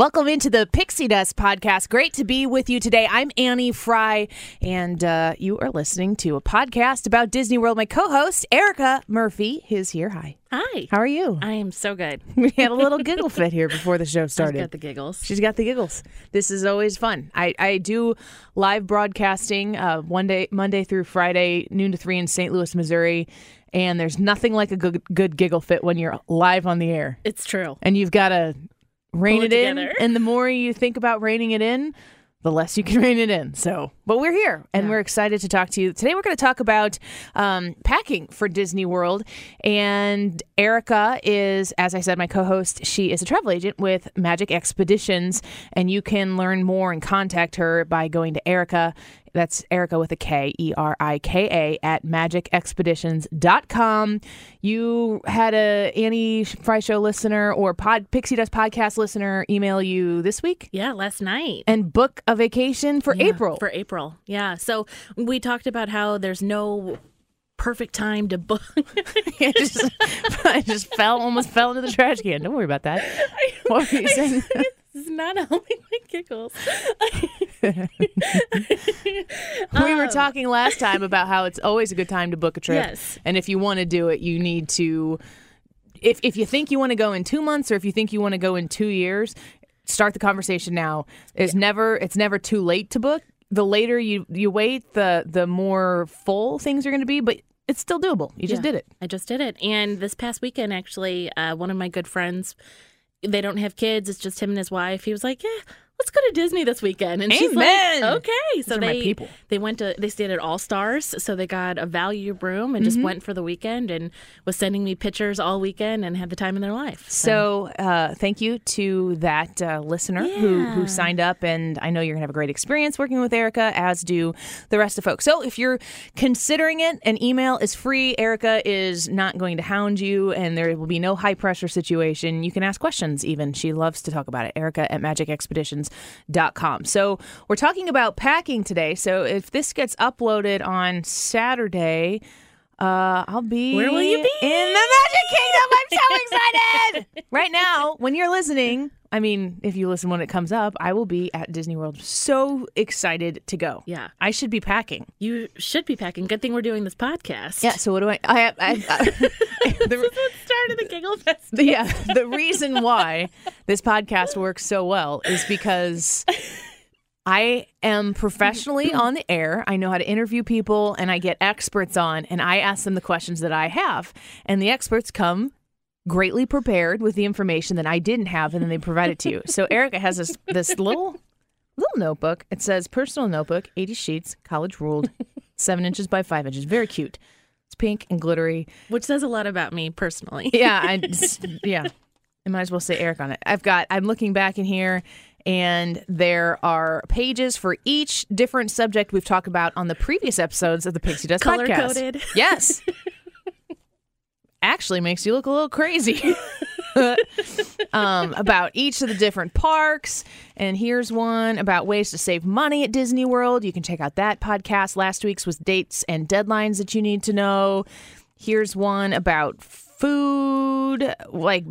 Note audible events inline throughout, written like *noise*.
Welcome into the Pixie Dust podcast. Great to be with you today. I'm Annie Frey, and uh, you are listening to a podcast about Disney World. My co host, Erika Murphy, is here. Hi. Hi. How are you? I am so good. *laughs* We had a little giggle fit here before the show *laughs* started. got the giggles. She's got the giggles. This is always fun. I, I do live broadcasting uh, one day, Monday through Friday, noon to three in St. Louis, Missouri. And there's nothing like a good, good giggle fit when you're live on the air. It's true. and you've got to rein it, in. And the more you think about reining it in, the less you can *laughs* rein it in. So, but we're here and we're excited to talk to you. Today, we're going to talk about um, packing for Disney World. And Erika is, as I said, my co host. She is a travel agent with Magic Expeditions. And you can learn more and contact her by going to Erika. That's Erika with a K, E R I K A, at magicexpeditions.com. You had a Annie Frey Show listener or Pod Pixie Dust podcast listener email you this week Yeah, last night. and book a vacation for Yeah, April. For April. Yeah. So we talked about how there's no perfect time to book. *laughs* I just, *laughs* I just fell, almost fell into the trash can. Don't worry about that. *laughs* What were you saying? This is not *laughs* helping my giggles. *laughs* we were talking last time about how it's always a good time to book a trip. Yes. And if you want to do it, you need to if if you think you want to go in 2 months or if you think you want to go in 2 years, start the conversation now. It's never it's never too late to book. The later you you wait, the the more full things are going to be, but it's still doable. You just Yeah, did it. I just did it. And this past weekend, actually, uh, one of my good friends, they don't have kids. It's just him and his wife. He was like, "Yeah, let's go to Disney this weekend." And she's Amen. like, "Okay." So they people. they went to they stayed at All Stars. So they got a value room and Mm-hmm. just went for the weekend and was sending me pictures all weekend and had the time in their life. So, uh, thank you to that uh, listener who, who signed up. And I know you're going to have a great experience working with Erika, as do the rest of folks. So, if you're considering it, an email is free. Erika is not going to hound you, and there will be no high pressure situation. You can ask questions, even. She loves to talk about it. Erika at magicexpeditions.com. So, we're talking about packing today. So, if this gets uploaded on Saturday, uh, I'll be Where will you be? in the Magic Kingdom. I'm so excited! *laughs* right now, when you're listening, I mean, if you listen when it comes up, I will be at Disney World. So excited to go. Yeah. I should be packing. you should be packing. Good thing we're doing this podcast. Yeah. So what do I? I, I, I *laughs* the, What started the giggle fest? yeah. The reason why this podcast works so well is because. I am professionally on the air. I know how to interview people and I get experts on and I ask them the questions that I have. And the experts come greatly prepared with the information that I didn't have and then they provide it to you. So Erika has this this little little notebook. It says personal notebook, 80 sheets, college ruled, seven inches by five inches. Very cute. It's pink and glittery. Which says a lot about me personally. *laughs* Yeah, I just, yeah. I might as well say Eric on it. I've got I'm looking back in here and there are pages for each different subject we've talked about on the previous episodes of the Pixie Dust podcast. Color-coded. Yes. *laughs* Actually makes you look a little crazy. *laughs* um, about each of the different parks. And here's one about ways to save money at Disney World. You can check out that podcast. Last week's was dates and deadlines that you need to know. Here's one about food, like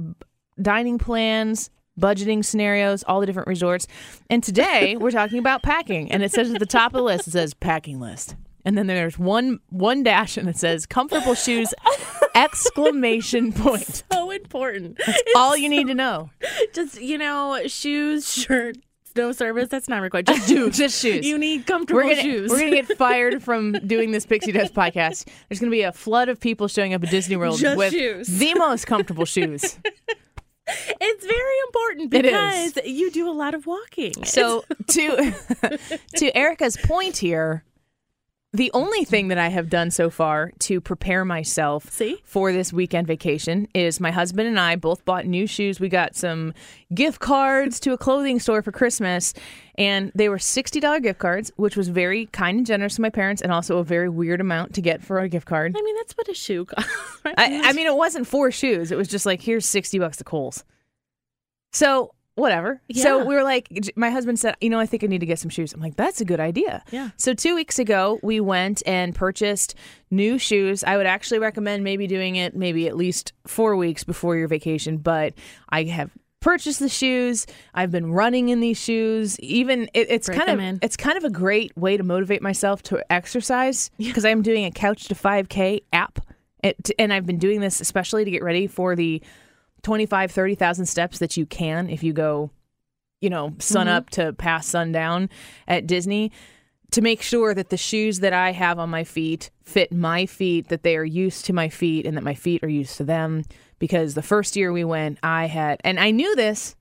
dining plans, budgeting scenarios, all the different resorts. And today we're talking about packing. And it says at the top of the list, it says packing list. And then there's one one dash and it says comfortable shoes *laughs* exclamation point. So important. All you need to know. Just you know, shoes, shirt, no service. That's not required. Just shoes. *laughs* Just shoes. You need comfortable we're gonna, shoes. We're gonna get *laughs* fired from doing this Pixie Dust podcast. There's gonna be a flood of people showing up at Disney World Just with shoes. the most comfortable shoes. it's very important because you do a lot of walking. So to to Erika's point here, the only thing that I have done so far to prepare myself See? for this weekend vacation is my husband and I both bought new shoes. We got some gift cards to a clothing store for Christmas, and they were sixty dollar gift cards, which was very kind and generous to my parents, and also a very weird amount to get for a gift card. I mean, that's what a shoe costs. *laughs* right? I, I mean, it wasn't for shoes. It was just like, here's 60 bucks to Kohl's. So, whatever. So, we were like, my husband said, you know, I think I need to get some shoes. I'm like, that's a good idea. Yeah. So, two weeks ago, we went and purchased new shoes. I would actually recommend maybe doing it maybe at least four weeks before your vacation, but I have purchased the shoes i've been running in these shoes even it, it's Break kind of it's kind of a great way to motivate myself to exercise because i'm doing a couch to 5k app it, and I've been doing this especially to get ready for the 25, 30,000 steps that you can if you go, you know, sun up to past sundown at Disney to make sure that the shoes that I have on my feet fit my feet, that they are used to my feet, and that my feet are used to them. Because the first year we went, I had, and I knew this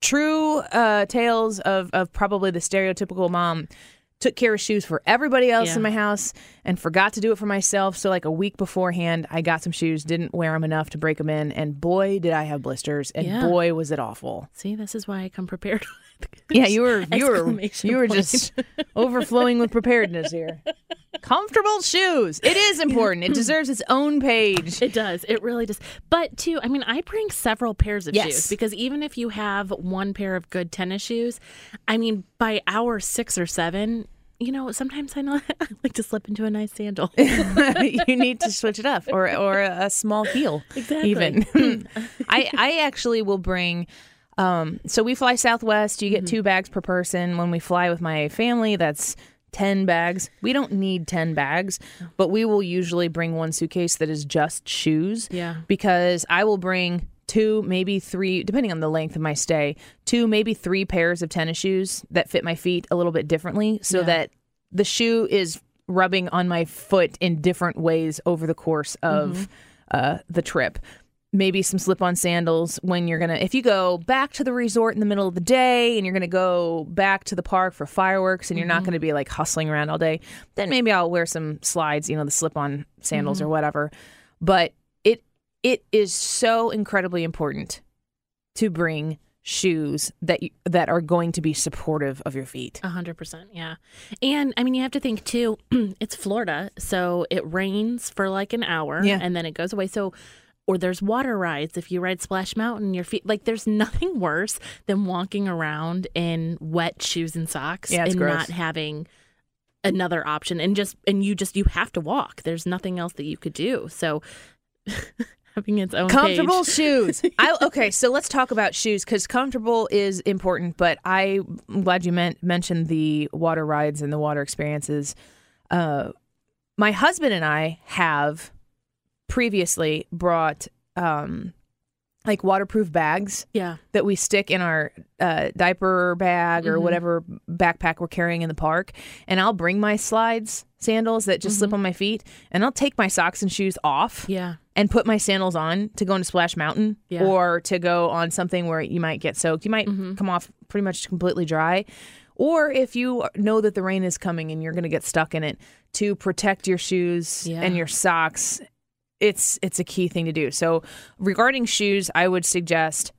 true uh, tales of, of probably the stereotypical mom took care of shoes for everybody else Yeah. in my house and forgot to do it for myself so like a week beforehand i got some shoes didn't wear them enough to break them in and boy did i have blisters and Yeah. boy was it awful See, this is why I come prepared. *laughs* *laughs* yeah you were you were you were just *laughs* overflowing with preparedness here comfortable shoes it is *laughs* important it deserves its own page It does. It really does. But too, I mean, I bring several pairs of Yes. shoes because even if you have one pair of good tennis shoes, I mean, by hour six or seven, you know, sometimes I know I like to slip into a nice sandal. you need to switch it up or or a small heel Exactly. even i i actually will bring um so we fly southwest you get two bags per person when we fly with my family that's 10 bags we don't need 10 bags but we will usually bring one suitcase that is just shoes Yeah. because i will bring two maybe three depending on the length of my stay two maybe three pairs of tennis shoes that fit my feet a little bit differently so Yeah. that the shoe is rubbing on my foot in different ways over the course of uh, the trip. Maybe some slip on sandals when you're going to, if you go back to the resort in the middle of the day and you're going to go back to the park for fireworks and you're not mm-hmm. going to be like hustling around all day, then maybe I'll wear some slides, you know, the slip on sandals or mm-hmm. whatever. But it it is so incredibly important to bring shoes that you, that are going to be supportive of your feet. A hundred percent, yeah. And I mean, you have to think too. *clears throat* it's Florida, so it rains for like an hour, Yeah. and then it goes away. So, or there's water rides. If you ride Splash Mountain, your feet like there's nothing worse than walking around in wet shoes and socks Yeah, and gross. not having another option, and just and you just you have to walk. There's nothing else that you could do. So. *laughs* Having its own comfortable page. shoes. *laughs* I, okay, so let's talk about shoes because comfortable is important. But I, am glad you meant, mentioned the water rides and the water experiences. Uh, my husband and I have previously brought um, like waterproof bags Yeah, that we stick in our uh, diaper bag or whatever backpack we're carrying in the park. And I'll bring my slides, sandals that just slip on my feet, and I'll take my socks and shoes off yeah, and put my sandals on to go into Splash Mountain Yeah. or to go on something where you might get soaked. You might come off pretty much completely dry. Or if you know that the rain is coming and you're going to get stuck in it, to protect your shoes Yeah. and your socks, it's it's a key thing to do. So regarding shoes, I would suggest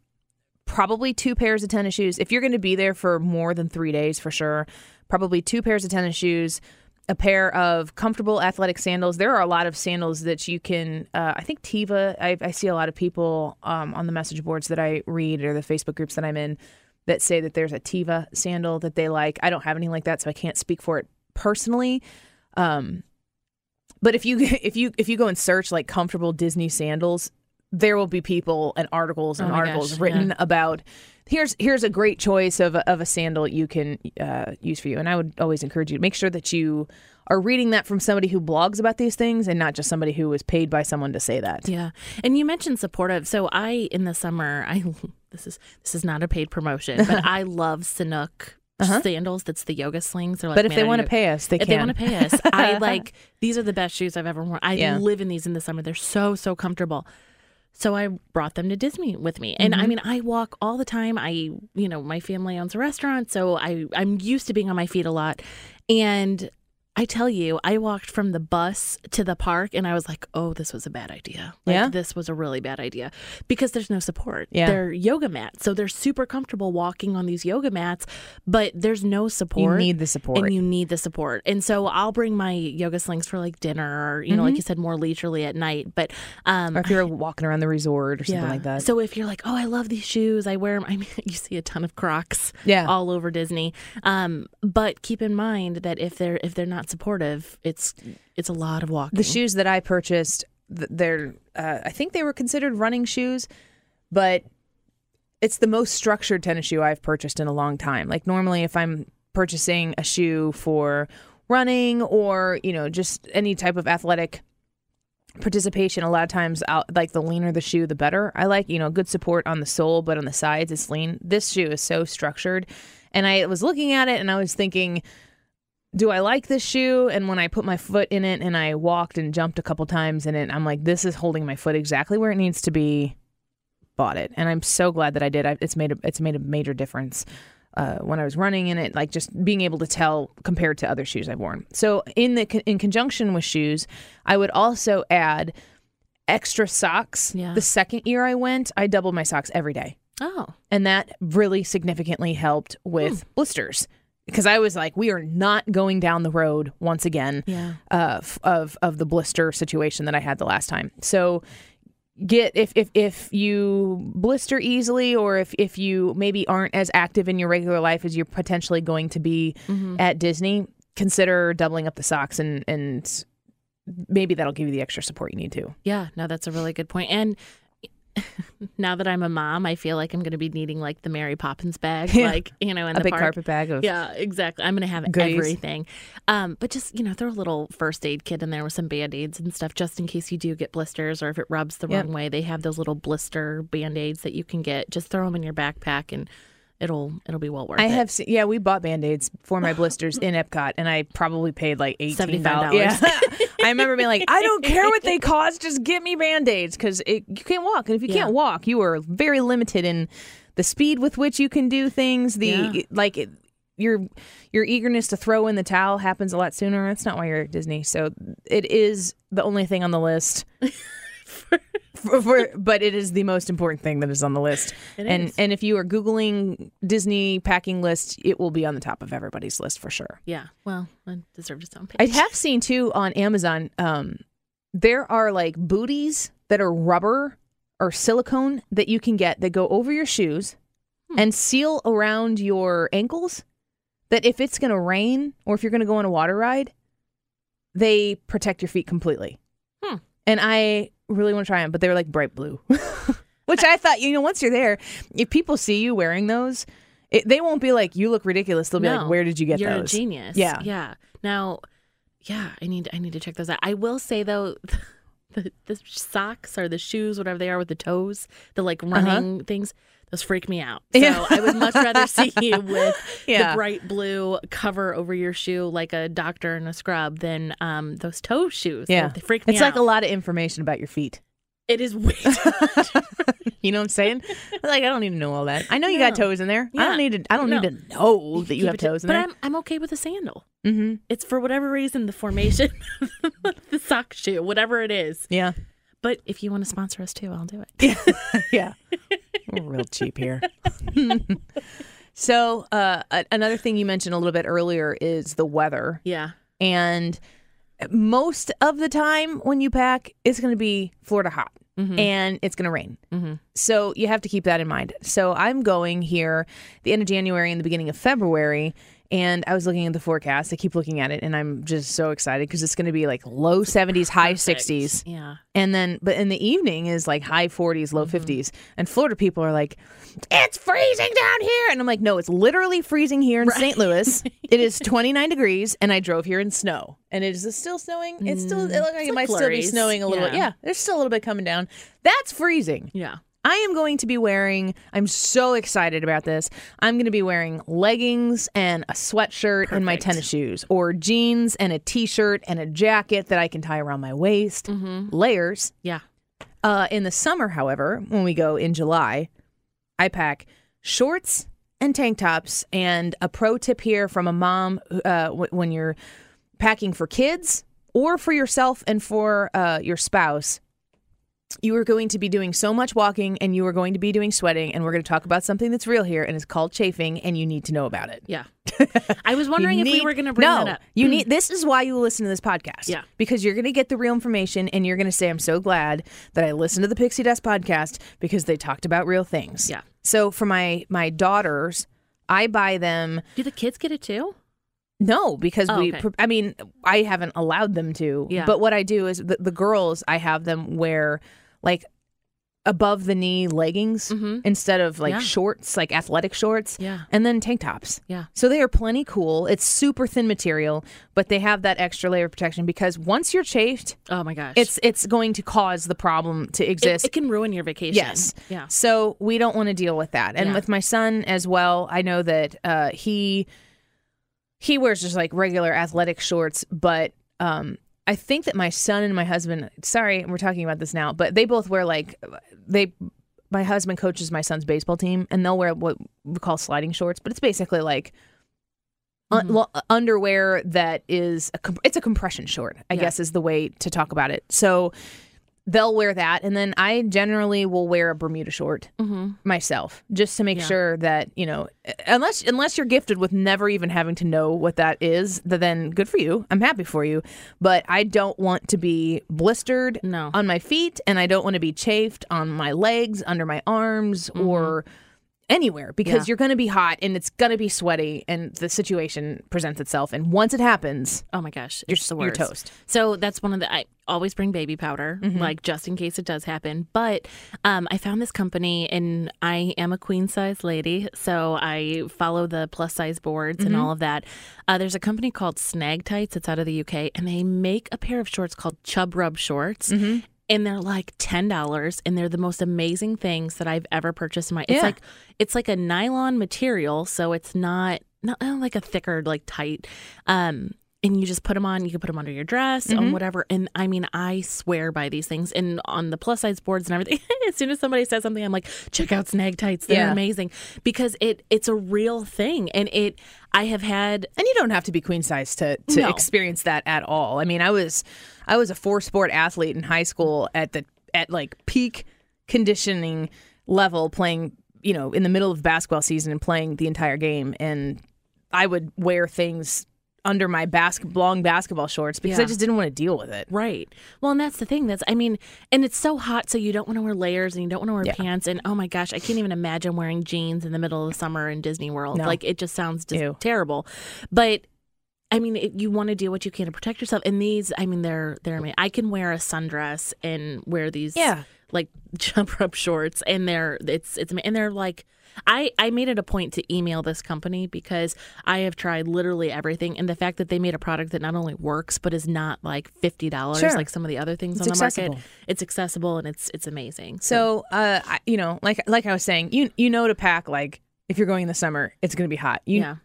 probably two pairs of tennis shoes. If you're going to be there for more than three days, for sure, probably two pairs of tennis shoes, a pair of comfortable athletic sandals. There are a lot of sandals that you can. Uh, I think Teva. I, I see a lot of people um, on the message boards that I read or the Facebook groups that I'm in that say that there's a Teva sandal that they like. I don't have anything like that, so I can't speak for it personally. Um, but if you *laughs* if you if you go and search like comfortable Disney sandals, there will be people and articles and Oh articles gosh, written yeah. about here's here's a great choice of a, of a sandal you can uh, use for you, and I would always encourage you to make sure that you are reading that from somebody who blogs about these things and not just somebody who was paid by someone to say that. Yeah. And you mentioned supportive. So I in the summer, I *laughs* this is this is not a paid promotion, but *laughs* I love Sanuk sandals. That's the yoga slings. They're like Uh-huh. But if they want to pay us, they can. if can. they want to pay us, I *laughs* like these are the best shoes I've ever worn. I Yeah. live in these in the summer. They're so so comfortable. So I brought them to Disney with me. And I Mm-hmm. mean, I walk all the time. I, you know, my family owns a restaurant, so I I'm used to being on my feet a lot. And I tell you, I walked from the bus to the park and I was like, "Oh, this was a bad idea. Like Yeah? this was a really bad idea because there's no support. Yeah. They're yoga mats. So they're super comfortable walking on these yoga mats, but there's no support. You need the support. And you need the support. And so I'll bring my yoga slings for like dinner or, you know, like you said, more leisurely at night. But um, or if you're walking around the resort or something like that. so if you're like, oh, I love these shoes, I wear them. I mean, *laughs* you see a ton of Crocs, Yeah. all over Disney. Um, but keep in mind that if they're if they're not supportive, it's it's a lot of walking. the shoes that I purchased, they're uh, I think they were considered running shoes, but it's the most structured tennis shoe I've purchased in a long time. Like normally, if I'm purchasing a shoe for running or you know just any type of athletic participation a lot of times out like the leaner the shoe the better i like you know good support on the sole but on the sides it's lean this shoe is so structured and i was looking at it and i was thinking do I like this shoe? And when I put my foot in it and I walked and jumped a couple times in it, I'm like, this is holding my foot exactly where it needs to be. Bought it, and I'm so glad that I did. I, it's made a, it's made a major difference uh, when I was running in it, like just being able to tell compared to other shoes I've worn. So in the in conjunction with shoes, I would also add extra socks. Yeah. The second year I went, I doubled my socks every day oh, and that really significantly helped with blisters because I was like, we are not going down the road once again Yeah. uh, of of the blister situation that I had the last time. So get if if if you blister easily or if if you maybe aren't as active in your regular life as you're potentially going to be at Disney, consider doubling up the socks and and maybe that'll give you the extra support you need to. yeah. No, that's a really good point. And *laughs* now that I'm a mom, I feel like I'm going to be needing like the Mary Poppins bag, *laughs* Yeah. like you know, in A the big park. carpet bag of Yeah, exactly. I'm gonna have Goodies. everything. Um, but just you know, throw a little first aid kit in there with some band aids and stuff, just in case you do get blisters or if it rubs the Yep. wrong way. They have those little blister band aids that you can get. Just throw them in your backpack, and it'll it'll be well worth I it. I have seen, yeah, we bought band-aids for my blisters in Epcot and I probably paid like $18. $75. Yeah. *laughs* I remember being like, I don't care what they cost, just get me band-aids cuz you can't walk and if you Yeah. can't walk, you are very limited in the speed with which you can do things, the Yeah. like it, your your eagerness to throw in the towel happens a lot sooner. That's not why you're at Disney. So it is the only thing on the list. *laughs* for, for, but it is the most important thing that is on the list. It and is. and if you are googling Disney packing list, it will be on the top of everybody's list for sure. Yeah, well, it deserves its own page. I have seen too on Amazon. Um, there are like booties that are rubber or silicone that you can get that go over your shoes Hmm. and seal around your ankles. That if it's going to rain or if you're going to go on a water ride, they protect your feet completely. Hmm. And I really want to try them, but they're like bright blue, *laughs* which I thought you know once you're there, if people see you wearing those. It, they won't be like you look ridiculous. They'll be No, like, "Where did you get You're those?" a genius. Yeah. yeah. Now, yeah, I need I need to check those out. I will say though. *laughs* The, the socks or the shoes, whatever they are with the toes, the like uh-huh. running things, those freak me out. *laughs* So. Yeah. I would much rather see *laughs* you with Yeah. the bright blue cover over your shoe like a doctor in a scrub than um, those toe shoes. Yeah, They freak me It's out. like a lot of information about your feet. It is way *laughs* too much. You know what I'm saying? like I don't need to know all that. I know you got toes in there. I don't need to. I don't No. need to know that you have toes in but there. I'm I'm okay with a sandal. mm-hmm. It's for whatever reason the formation, the sock shoe, whatever it is. Yeah, But if you want to sponsor us too, I'll do it. yeah. We're real cheap here. *laughs* so uh, a- another thing you mentioned a little bit earlier is the weather, Yeah. and most of the time when you pack, it's going to be Florida hot. And it's going to rain. So you have to keep that in mind. So I'm going here the end of January and the beginning of February. And I was looking at the forecast. I keep looking at it, and I'm just so excited because it's going to be like low 70s, high 60s. Yeah. And then, but in the evening is like high 40s, low 50s. And Florida people are like, it's freezing down here. And I'm like, no, it's literally freezing here in St. Louis. *laughs* it is 29 degrees, and I drove here in snow. And it is still snowing. It's still, it looks like it Some might still be snowing a little Yeah. bit. Yeah, there's still a little bit coming down. That's freezing. Yeah. I am going to be wearing, I'm so excited about this. I'm going to be wearing leggings and a sweatshirt and my tennis shoes, or jeans and a t shirt and a jacket that I can tie around my waist. Layers. Yeah. Uh, in the summer, however, when we go in July, I pack shorts and tank tops. And a pro tip here from a mom uh, w- when you're packing for kids or for yourself and for uh, your spouse, you are going to be doing so much walking and you are going to be doing sweating. And we're going to talk about something that's real here and it's called chafing, and you need to know about it. Yeah. *laughs* I was wondering if we were going to bring no, that up. No, you mm. need this is why you listen to this podcast. Yeah. Because you're gonna get the real information and you're gonna say, I'm so glad that I listened to the Pixie Dust podcast because they talked about real things. Yeah. So for my my daughters, I buy them Do the kids get it too? No, because Oh, we. okay. I mean, I haven't allowed them to. Yeah. But what I do is the, the girls, I have them wear like above the knee leggings instead of like Mm-hmm. Yeah. shorts, like athletic shorts. Yeah. And then tank tops. Yeah. So they are plenty cool. It's super thin material, but they have that extra layer of protection because once you're chafed, Oh my gosh. it's it's going to cause the problem to it, exist. it can ruin your vacation. Yes. Yeah. So we don't want to deal with that. And Yeah. with my son as well, I know that uh, he he wears just like regular athletic shorts, but um, I think that my son and my husband. Sorry, we're talking about this now, but they both wear like they. My husband coaches my son's baseball team, and they'll wear what we call sliding shorts, but it's basically like. un- Mm-hmm. underwear that is a comp- it's a compression short, I Yeah. guess is the way to talk about it. So they'll wear that and then i generally will wear a bermuda short myself just to make Mm-hmm. Yeah. sure that you know unless unless you're gifted with never even having to know what that is th- then good for you i'm happy for you but i don't want to be blistered No. on my feet and i don't want to be chafed on my legs under my arms Mm-hmm. or anywhere because Yeah. you're going to be hot and it's going to be sweaty and the situation presents itself and once it happens Oh my gosh, You're- it's the you're toast. So that's one of the I always bring baby powder, Mm-hmm. like just in case it does happen. But um, I found this company, and I am a queen size lady, so I follow the plus size boards Mm-hmm. and all of that. Uh, there's a company called Snag Tights. It's out of the UK, and they make a pair of shorts called Chub Rub shorts. Mm-hmm. And they're like ten dollars, and they're the most amazing things that I've ever purchased in my. It's Yeah. like it's like a nylon material, so it's not not, not like a thicker like tight. Um, and you just put them on. You can put them under your dress Mm-hmm. on whatever. And I mean, I swear by these things. And on the plus size boards and everything, *laughs* as soon as somebody says something, I'm like, check out snag tights. They're Yeah. amazing because it it's a real thing. And it I have had And you don't have to be queen size to to No. experience that at all. I mean, I was I was a four sport athlete in high school at the at like peak conditioning level playing, you know, in the middle of basketball season and playing the entire game and I would wear things under my bas- long basketball shorts because I just didn't want to deal with it. Right. Well, and that's the thing. That's I mean, and it's so hot, so you don't want to wear layers and you don't want to wear Yeah. pants. And oh my gosh, I can't even imagine wearing jeans in the middle of the summer in Disney World. No. Like it just sounds just terrible. But I mean, it, you want to do what you can to protect yourself. And these, I mean, they're they're. amazing. I can wear a sundress and wear these, Yeah. like *laughs* jump up shorts, and they're it's it's and they're like. I, I made it a point to email this company because I have tried literally everything. And the fact that they made a product that not only works, but is not like $50 Sure. like some of the other things It's on the accessible. market. It's accessible and it's it's amazing. So, uh, I, you know, like like I was saying, you you know to pack like if you're going in the summer, it's going to be hot. You, yeah.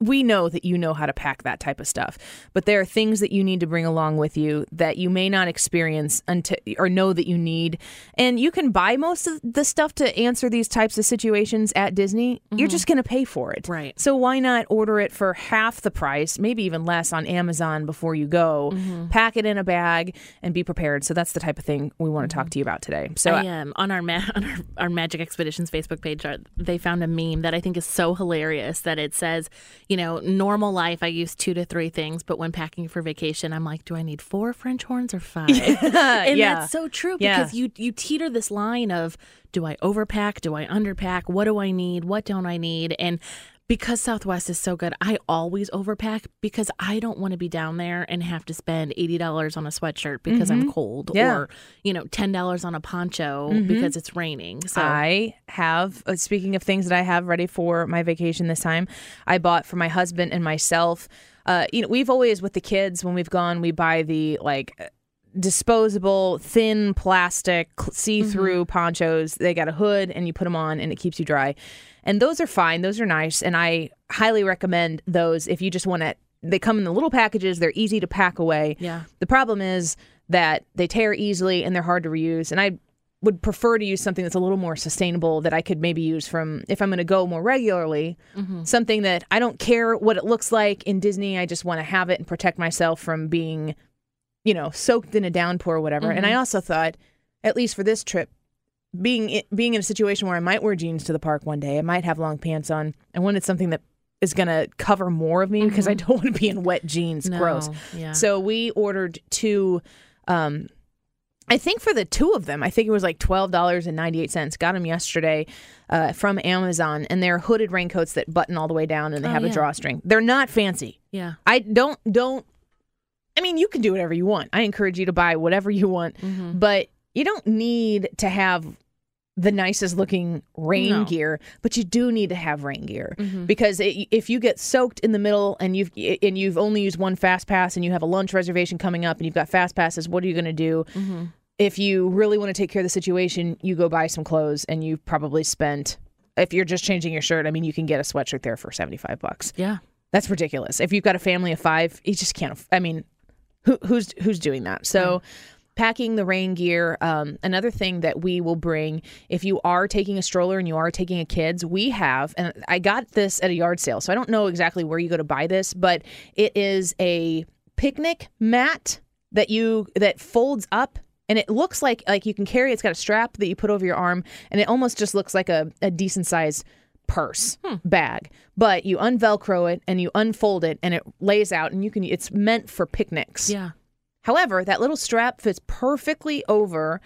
We know that you know how to pack that type of stuff, but there are things that you need to bring along with you that you may not experience until or know that you need. And you can buy most of the stuff to answer these types of situations at Disney. You're just going to pay for it. Right. So why not order it for half the price, maybe even less on Amazon before you go, pack it in a bag and be prepared. So that's the type of thing we want to talk to you about today. So I um, on our, ma- *laughs* on our our Magic Expeditions Facebook page, uh, they found a meme that I think is so hilarious that it says, you know, normal life I use two to three things, but when packing for vacation, I'm like, do I need four French horns or five? *laughs* Yeah, *laughs* and Yeah. that's so true Yeah. because you you teeter this line of do I overpack, do I underpack, what do I need, what don't I need, and because Southwest is so good, I always overpack because I don't want to be down there and have to spend eighty dollars on a sweatshirt because I'm cold, Mm-hmm. Yeah. Mm-hmm. or you know, ten dollars on a poncho because it's raining. So I have, uh, speaking of things that I have ready for my vacation this time, I bought for my husband and myself. Uh, you know, we've always, with the kids, when we've gone, we buy the like uh, disposable, thin plastic, see through ponchos. They got a hood and you put them on and it keeps you dry. And those are fine. Those are nice. And I highly recommend those if you just want to. They come in the little packages, they're easy to pack away. Yeah. The problem is that they tear easily and they're hard to reuse. And I would prefer to use something that's a little more sustainable that I could maybe use from if I'm going to go more regularly. Mm-hmm. Something that I don't care what it looks like in Disney. I just want to have it and protect myself from being, you know, soaked in a downpour or whatever. And I mm-hmm. also thought, at least for this trip, being being in a situation where I might wear jeans to the park one day, I might have long pants on. I wanted something that is going to cover more of me because I don't want to be in wet jeans. No, Gross. yeah. So we ordered two. Um, I think for the two of them, I think it was like twelve dollars and ninety eight cents. Got them yesterday uh, from Amazon, and they're hooded raincoats that button all the way down, and they Oh, have a drawstring. They're not fancy. yeah. I don't don't. I mean, you can do whatever you want. I encourage you to buy whatever you want, Mm-hmm. but you don't need to have the nicest looking rain No. gear, but you do need to have rain gear Mm-hmm. because it, if you get soaked in the middle and you've and you've only used one fast pass and you have a lunch reservation coming up and you've got fast passes, what are you going to do? Mm-hmm. If you really want to take care of the situation, you go buy some clothes and you've probably spent. If you're just changing your shirt, I mean, you can get a sweatshirt there for seventy five bucks. Yeah. That's ridiculous. If you've got a family of five, you just can't. I mean, who, who's who's doing that? So, packing the rain gear. Um, another thing that we will bring if you are taking a stroller and you are taking a kids, we have, and I got this at a yard sale, so I don't know exactly where you go to buy this, but it is a picnic mat that you that folds up. And it looks like like you can carry. It's got a strap that you put over your arm, and it almost just looks like a, a decent size purse bag but you unvelcro it and you unfold it and it lays out and you can it's meant for picnics Yeah. However that little strap fits perfectly over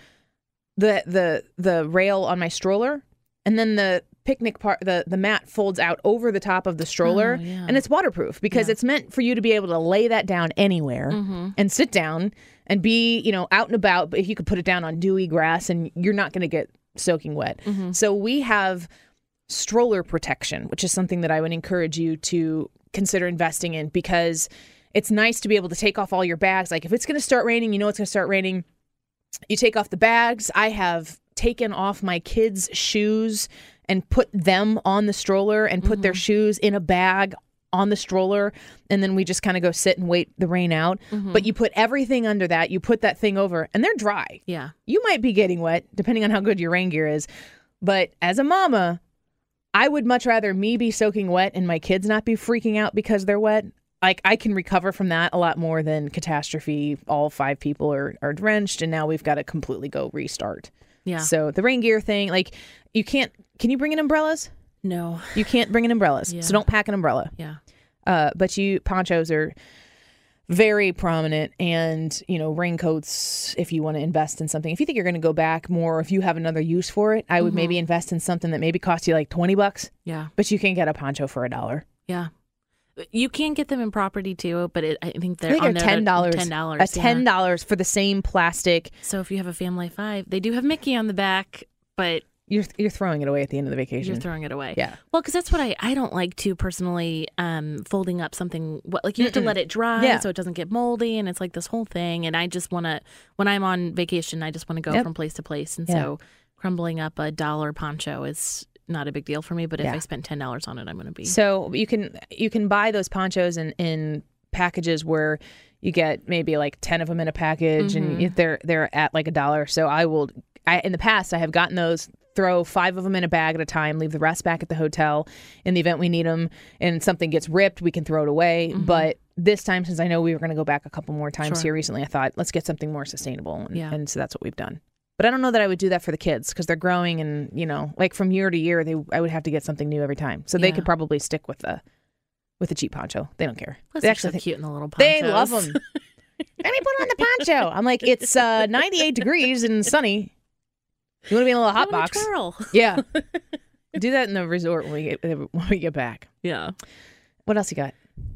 the the the rail on my stroller and then the picnic part the the mat folds out over the top of the stroller Oh, yeah. and it's waterproof because it's meant for you to be able to lay that down anywhere Mm-hmm. and sit down and be you know out and about but if you could put it down on dewy grass and you're not going to get soaking wet Mm-hmm. so we have stroller protection, which is something that I would encourage you to consider investing in because it's nice to be able to take off all your bags. Like if it's going to start raining, you know it's going to start raining. You take off the bags. I have taken off my kids' shoes and put them on the stroller and put their mm-hmm. shoes in a bag on the stroller and then we just kind of go sit and wait the rain out. Mm-hmm. But you put everything under that, you put that thing over and they're dry Yeah. you might be getting wet depending on how good your rain gear is. But as a mama, I would much rather me be soaking wet and my kids not be freaking out because they're wet. Like I can recover from that a lot more than catastrophe. All five people are, are drenched and now we've got to completely go restart. Yeah. So the rain gear thing, like you can't can you bring in umbrellas? No. You can't bring in umbrellas. Yeah. So don't pack an umbrella. Yeah. Uh, but you ponchos are very prominent and you know raincoats if you want to invest in something if you think you're going to go back more if you have another use for it i would maybe invest in something that maybe costs you like 20 bucks Yeah. but you can get a poncho for a dollar Yeah. You can get them in property too, but it, I think they're think on they're ten dollars Ten dollars. a ten dollars for the same plastic So if you have a family of five, they do have Mickey on the back, but you're you're throwing it away at the end of the vacation you're throwing it away. Yeah. Well, because that's what I I don't like to personally um folding up something. What like you have to let it dry Yeah. so it doesn't get moldy, and it's like this whole thing. And I just want to when I'm on vacation, I just want to go Yep. from place to place, and Yeah. so crumbling up a dollar poncho is not a big deal for me. But if Yeah. I spend ten dollars on it, I'm going to be So you can you can buy those ponchos in in packages where you get maybe like 10 of them in a package and Mm-hmm. if they're they're at like a dollar so i will I, in the past i have gotten those throw five of them in a bag at a time leave the rest back at the hotel in the event we need them and something gets ripped we can throw it away but this time since i know we were going to go back a couple more times Mm-hmm. Sure. here recently i thought let's get something more sustainable and, Yeah. and so that's what we've done but i don't know that i would do that for the kids because they're growing and you know like from year to year they i would have to get something new every time so they Yeah. could probably stick with the with the cheap poncho they don't care Plus they they're actually so think- cute in the little ponchos. they love them let me put on the poncho i'm like it's uh *laughs* 98 degrees and sunny you want to be in a little hot box twirl. yeah *laughs* Do that in the resort when we get when we get back. Yeah. What else you got?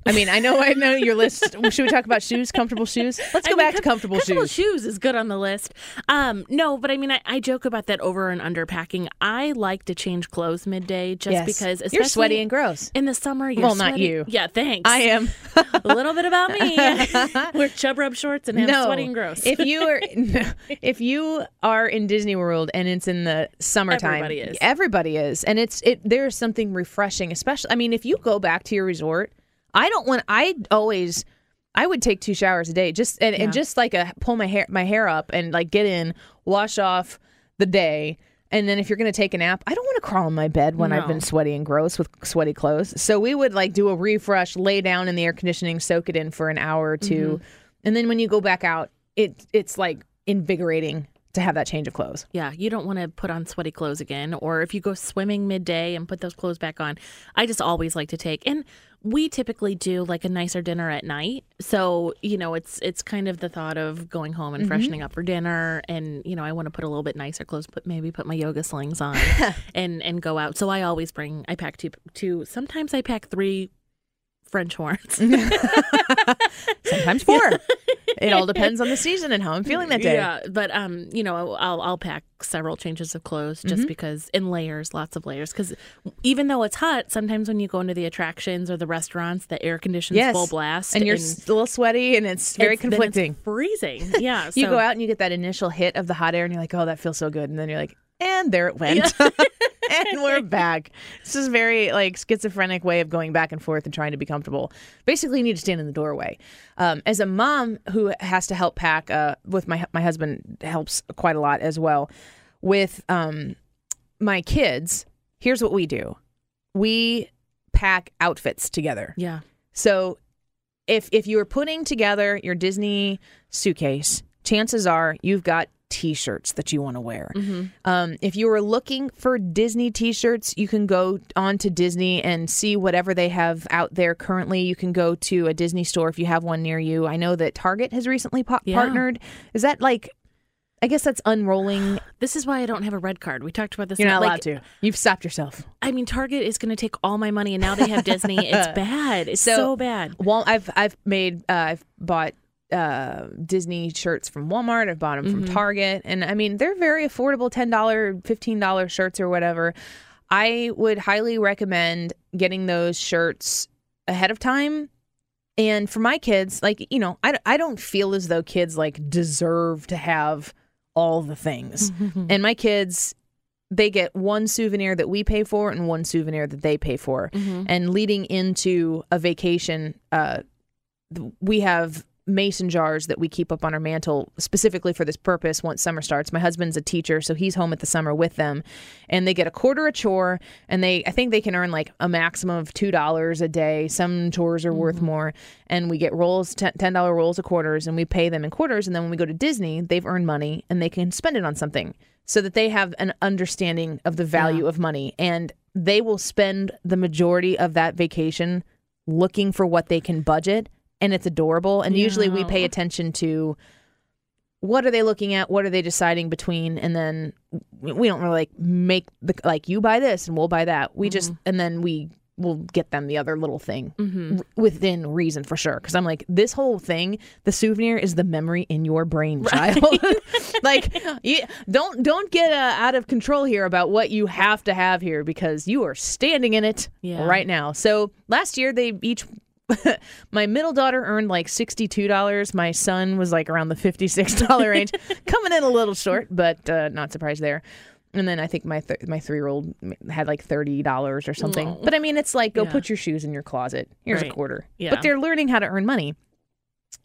I mean, I know I know your list. Should we talk about shoes? Comfortable shoes? Let's go I mean, back to com- comfortable, comfortable shoes. is good on the list. Um, no, but I mean, I, I joke about that over and under packing. I like to change clothes midday just Yes. because you're sweaty and gross. in the summer. You're Well, not sweaty. you. Yeah, thanks. I am. a little bit about me. *laughs* Wear chub rub shorts and have no, sweaty and gross. if you are *laughs* if you are in Disney World and it's in the summertime, Everybody is. Everybody is, and it's it. There's something refreshing, especially. I mean, if you go back to your resort, I don't want. I always. I would take two showers a day, just and, and just like a pull my hair my hair up and like get in, wash off the day, and then if you're gonna take a nap, I don't want to crawl in my bed when I've been sweaty and gross with sweaty clothes. So we would like do a refresh, lay down in the air conditioning, soak it in for an hour or 2 Mm-hmm. and then when you go back out, it it's like invigorating to have that change of clothes. Yeah, you don't want to put on sweaty clothes again. Or if you go swimming midday and put those clothes back on, I just always like to take. And we typically do like a nicer dinner at night, so you know it's it's kind of the thought of going home and mm-hmm. freshening up for dinner. And you know I want to put a little bit nicer clothes, put maybe put my yoga slings on *laughs* and and go out. So I always bring. I pack two two. Sometimes I pack three French horns. *laughs* *laughs* Sometimes four. it all depends on the season and how I'm feeling that day. Yeah, but um, you know, I'll I'll pack several changes of clothes just Mm-hmm. because in layers, lots of layers. Because even though it's hot, sometimes when you go into the attractions or the restaurants, the air conditions Yes. full blast, And you're a little sweaty and it's very it's- then it's conflicting. freezing. Yeah, *laughs* You go out and you get that initial hit of the hot air and you're like, oh, that feels so good. And then you're like, and there it went. *laughs* and we're *laughs* back. This is very like schizophrenic way of going back and forth and trying to be comfortable. Basically, you need to stand in the doorway. Um, as a mom who has to help pack, uh, with my my husband helps quite a lot as well. With um, my kids, here's what we do: we pack outfits together. Yeah, So if if you are putting together your Disney suitcase, chances are you've got t-shirts that you want to wear. Um, if you are looking for Disney t-shirts, you can go on to Disney and see whatever they have out there currently. You can go to a Disney store if you have one near you. I know that Target has recently pa- Yeah. partnered. Is that like I guess that's unrolling. *sighs* this is why I don't have a red card. We talked about this. You're not like, allowed to. You've stopped yourself. I mean, Target is going to take all my money, and now they have Disney. It's *laughs* bad. It's So- so, bad. Well, I've I've made uh, I've bought uh, Disney shirts from Walmart. I've bought them from Target, and I mean they're very affordable ten dollar, fifteen dollar shirts or whatever. I would highly recommend getting those shirts ahead of time. And for my kids, like you know, I, I don't feel as though kids like deserve to have all the things. *laughs* and my kids, they get one souvenir that we pay for and one souvenir that they pay for. And leading into a vacation, uh, we have mason jars that we keep up on our mantle specifically for this purpose once summer starts. My husband's a teacher so he's home at the summer with them. And they get a quarter a chore and they i think they can earn like a maximum of two dollars a day. Some chores are worth mm-hmm. more. And we get rolls ten dollar rolls of quarters and we pay them in quarters. And then when we go to disney they've earned money and they can spend it on something so that they have an understanding of the value of money. And they will spend the majority of that vacation looking for what they can budget and it's adorable. And usually we pay attention to what are they looking at what are they deciding between and then we don't really like make the like you buy this and we'll buy that. We just and then we will get them the other little thing r- within reason for sure. Because i'm like this whole thing the souvenir is the memory in your brain child. *laughs* *laughs* Like you, don't don't get uh, out of control here about what you have to have here because you are standing in it Yeah. right now. So last year they each *laughs* my middle daughter earned like $62 my son was like around the $56 range *laughs* coming in a little short but uh, not surprised there and then I think my th- my three year old had like thirty dollars or something. But I mean, it's like go Yeah. put your shoes in your closet. Here's a quarter. Yeah. But they're learning how to earn money.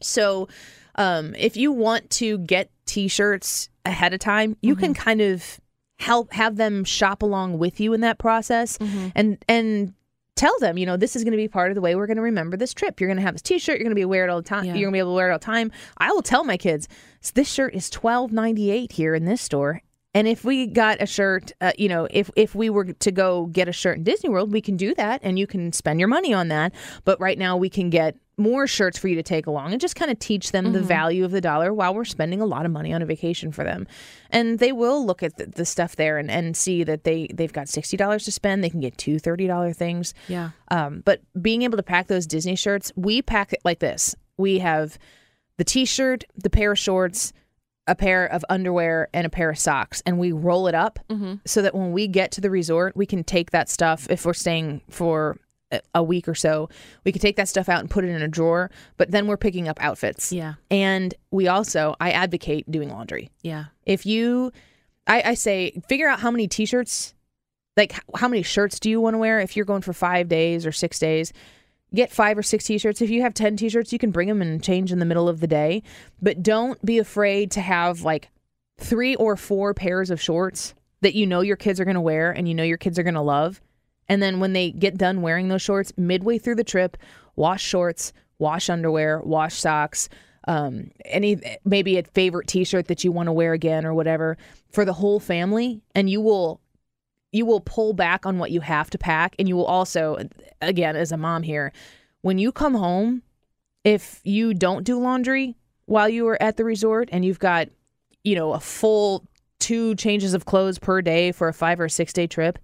So, um, if you want to get T-shirts ahead of time, you can kind of help have them shop along with you in that process, and and tell them, you know, this is going to be part of the way we're going to remember this trip. You're going to have this T-shirt. You're going to be wear it all the time. Yeah. You're going to be able to wear it all the time. I will tell my kids, this shirt is twelve ninety eight here in this store. And if we got a shirt, uh, you know, if if we were to go get a shirt in Disney World, we can do that, and you can spend your money on that. But right now, we can get more shirts for you to take along and just kind of teach them the value of the dollar while we're spending a lot of money on a vacation for them. And they will look at the, the stuff there and, and see that they, they've got $60 to spend. They can get two $30 things. Yeah. Um, but being able to pack those Disney shirts, we pack it like this. We have the t-shirt, the pair of shorts, a pair of underwear, and a pair of socks, and we roll it up so that when we get to the resort, we can take that stuff. If we're staying for a- week or so, we could take that stuff out and put it in a drawer. But then we're picking up outfits. Yeah. And we also, I advocate doing laundry. Yeah. If you, I, I say, figure out how many t-shirts, like how many shirts do you want to wear if you're going for five days or six days. Get five or six t-shirts. If you have ten t-shirts, you can bring them and change in the middle of the day. But don't be afraid to have like three or four pairs of shorts that you know your kids are going to wear and you know your kids are going to love. And then when they get done wearing those shorts, midway through the trip, wash shorts, wash underwear, wash socks, um, any maybe a favorite T-shirt that you want to wear again or whatever for the whole family, and you will you will pull back on what you have to pack, and you will also, again, as a mom here, when you come home, if you don't do laundry while you were at the resort and you've got, you know, a full two changes of clothes per day for a five or six day trip,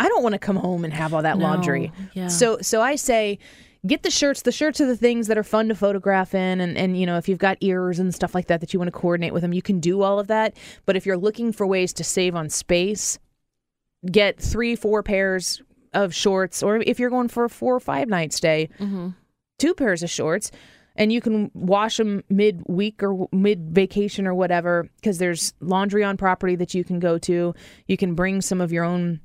I don't want to come home and have all that No, laundry. yeah. So so I say get the shirts. The shirts are the things that are fun to photograph in and and you know, if you've got ears and stuff like that that you want to coordinate with them, you can do all of that. But if you're looking for ways to save on space, get 3 4 pairs of shorts or if you're going for a 4 or 5 night stay, mm-hmm. two pairs of shorts and you can wash them mid week or mid vacation or whatever because there's laundry on property that you can go to. You can bring some of your own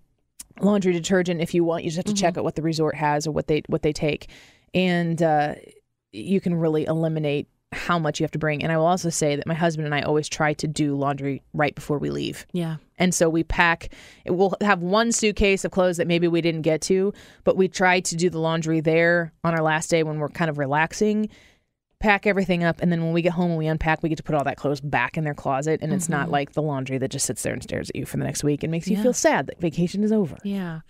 laundry detergent if you want. You just have to check out what the resort has or what they what they take, and uh, you can really eliminate how much you have to bring. And I will also say that my husband and I always try to do laundry right before we leave. Yeah. And so we pack, we'll have one suitcase of clothes that maybe we didn't get to, but we try to do the laundry there on our last day when we're kind of relaxing, pack everything up. And then when we get home and we unpack, we get to put all that clothes back in their closet. And it's not like the laundry that just sits there and stares at you for the next week and makes you Yeah. feel sad that vacation is over. Yeah.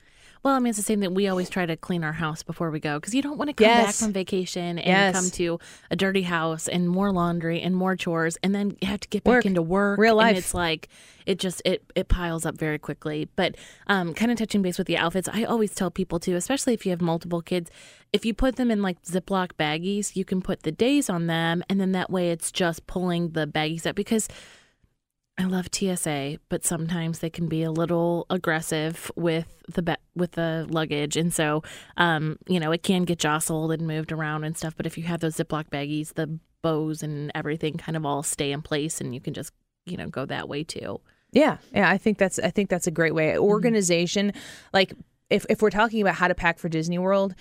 Well, I mean, it's the same thing. We always try to clean our house before we go because you don't want to come back from vacation and Yes. come to a dirty house and more laundry and more chores, and then you have to get back into work. Real life. And it's like it just it it piles up very quickly. But um, kind of touching base with the outfits, I always tell people too, especially if you have multiple kids, if you put them in like Ziploc baggies, you can put the days on them, and then that way it's just pulling the baggies up because. I love TSA, but sometimes they can be a little aggressive with the be- with the luggage, and so um, you know it can get jostled and moved around and stuff. But if you have those Ziploc baggies, the bows and everything kind of all stay in place, and you can just you know go that way too. Yeah, yeah, I think that's I think that's a great way. Organization, like if if we're talking about how to pack for Disney World,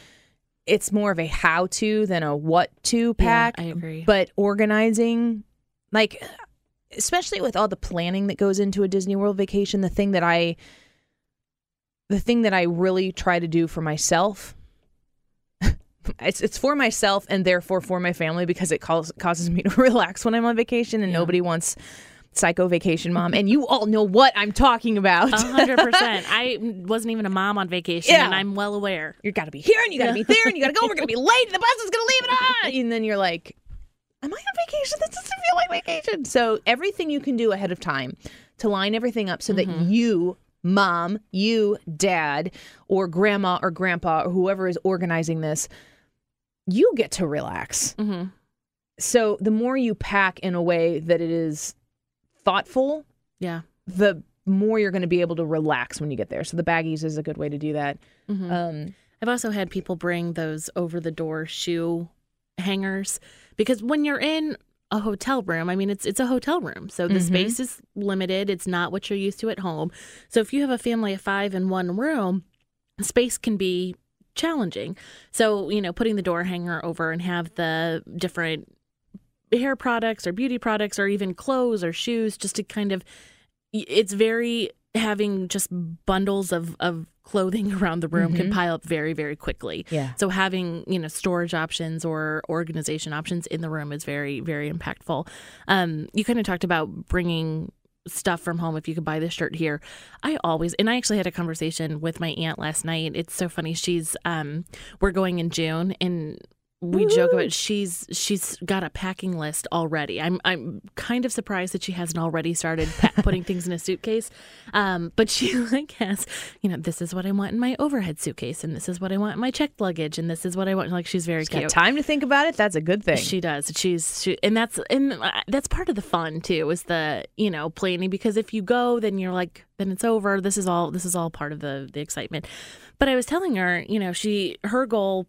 it's more of a how to than a what to pack. I agree. But organizing, like especially with all the planning that goes into a Disney World vacation, the thing that I the thing that I really try to do for myself *laughs* it's it's for myself and therefore for my family because it causes causes me to *laughs* relax when I'm on vacation and Yeah. nobody wants psycho vacation mom and you all know what I'm talking about. A hundred *laughs* percent. I wasn't even a mom on vacation, Yeah. and I'm well aware. you got to be here and you got to be there and you got to go. We're gonna be late. and The bus is gonna leave it on, *laughs* and then you're like, "Am I on vacation? This doesn't feel like vacation." So everything you can do ahead of time to line everything up so that you, mom, you, dad, or grandma or grandpa or whoever is organizing this, you get to relax. hmm So the more you pack in a way that it is thoughtful, Yeah. the more you're going to be able to relax when you get there. So the baggies is a good way to do that. Mhm. Um, I've also had people bring those over the door shoe hangers because when you're in a hotel room, I mean it's it's a hotel room. So the space is limited. It's not what you're used to at home. So if you have a family of 5 in one room, space can be challenging. So, you know, putting the door hanger over and have the different hair products or beauty products or even clothes or shoes just to kind of it's very having just bundles of of clothing *laughs* around the room can pile up very very quickly. Yeah. so having you know storage options or organization options in the room is very very impactful. Um you kind of talked about bringing stuff from home if you could buy this shirt here. I always and i actually had a conversation with my aunt last night. It's so funny. She's um we're going in june and we joke about she's she's got a packing list already. I'm I'm kind of surprised that she hasn't already started pa- *laughs* putting things in a suitcase. Um, but she *laughs* like has, you know, this is what I want in my overhead suitcase, and this is what I want in my checked luggage, and this is what I want. Like she's very Got cute. time to think about it. That's a good thing. She does. She's she, and that's and uh, that's part of the fun too. Is the you know planning because if you go, then you're like then it's over. This is all this is all part of the the excitement. But I was telling her, you know, she her goal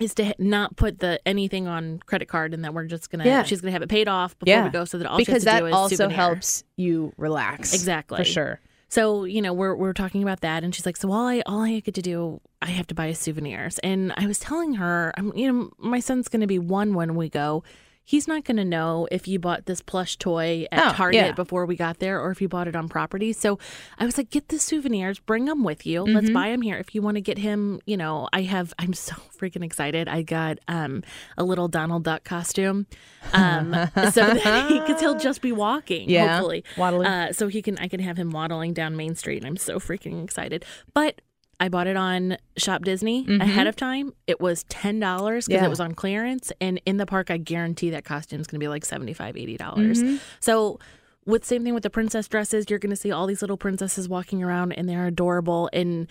is to not put the anything on credit card and that we're just gonna Yeah. she's gonna have it paid off before yeah, we go so that all because she has that do is also souvenir. helps you relax. Exactly. for sure. So you know we're we're talking about that, and she's like, "So all I all I get to do, I have to buy souvenirs." And I was telling her, I'm you know my son's to be one when we go. He's not going to know if you bought this plush toy at Oh, Target yeah. before we got there, or if you bought it on property. So I was like, "Get the souvenirs, bring them with you. Let's buy them here. If you want to get him, you know, I have. I'm so *laughs* freaking excited. I got um a little Donald Duck costume, um, *laughs* so that he, because he'll just be walking. Yeah, hopefully, waddling. uh, so he can I can have him waddling down Main Street. I'm so freaking excited. But I bought it on Shop Disney ahead of time. It was ten dollars because Mm-hmm. Yeah. it was on clearance, and in the park, I guarantee that costume's going to be like 75 dollars. Mm-hmm. So. With same thing with the princess dresses, you're going to see all these little princesses walking around, and they're adorable. And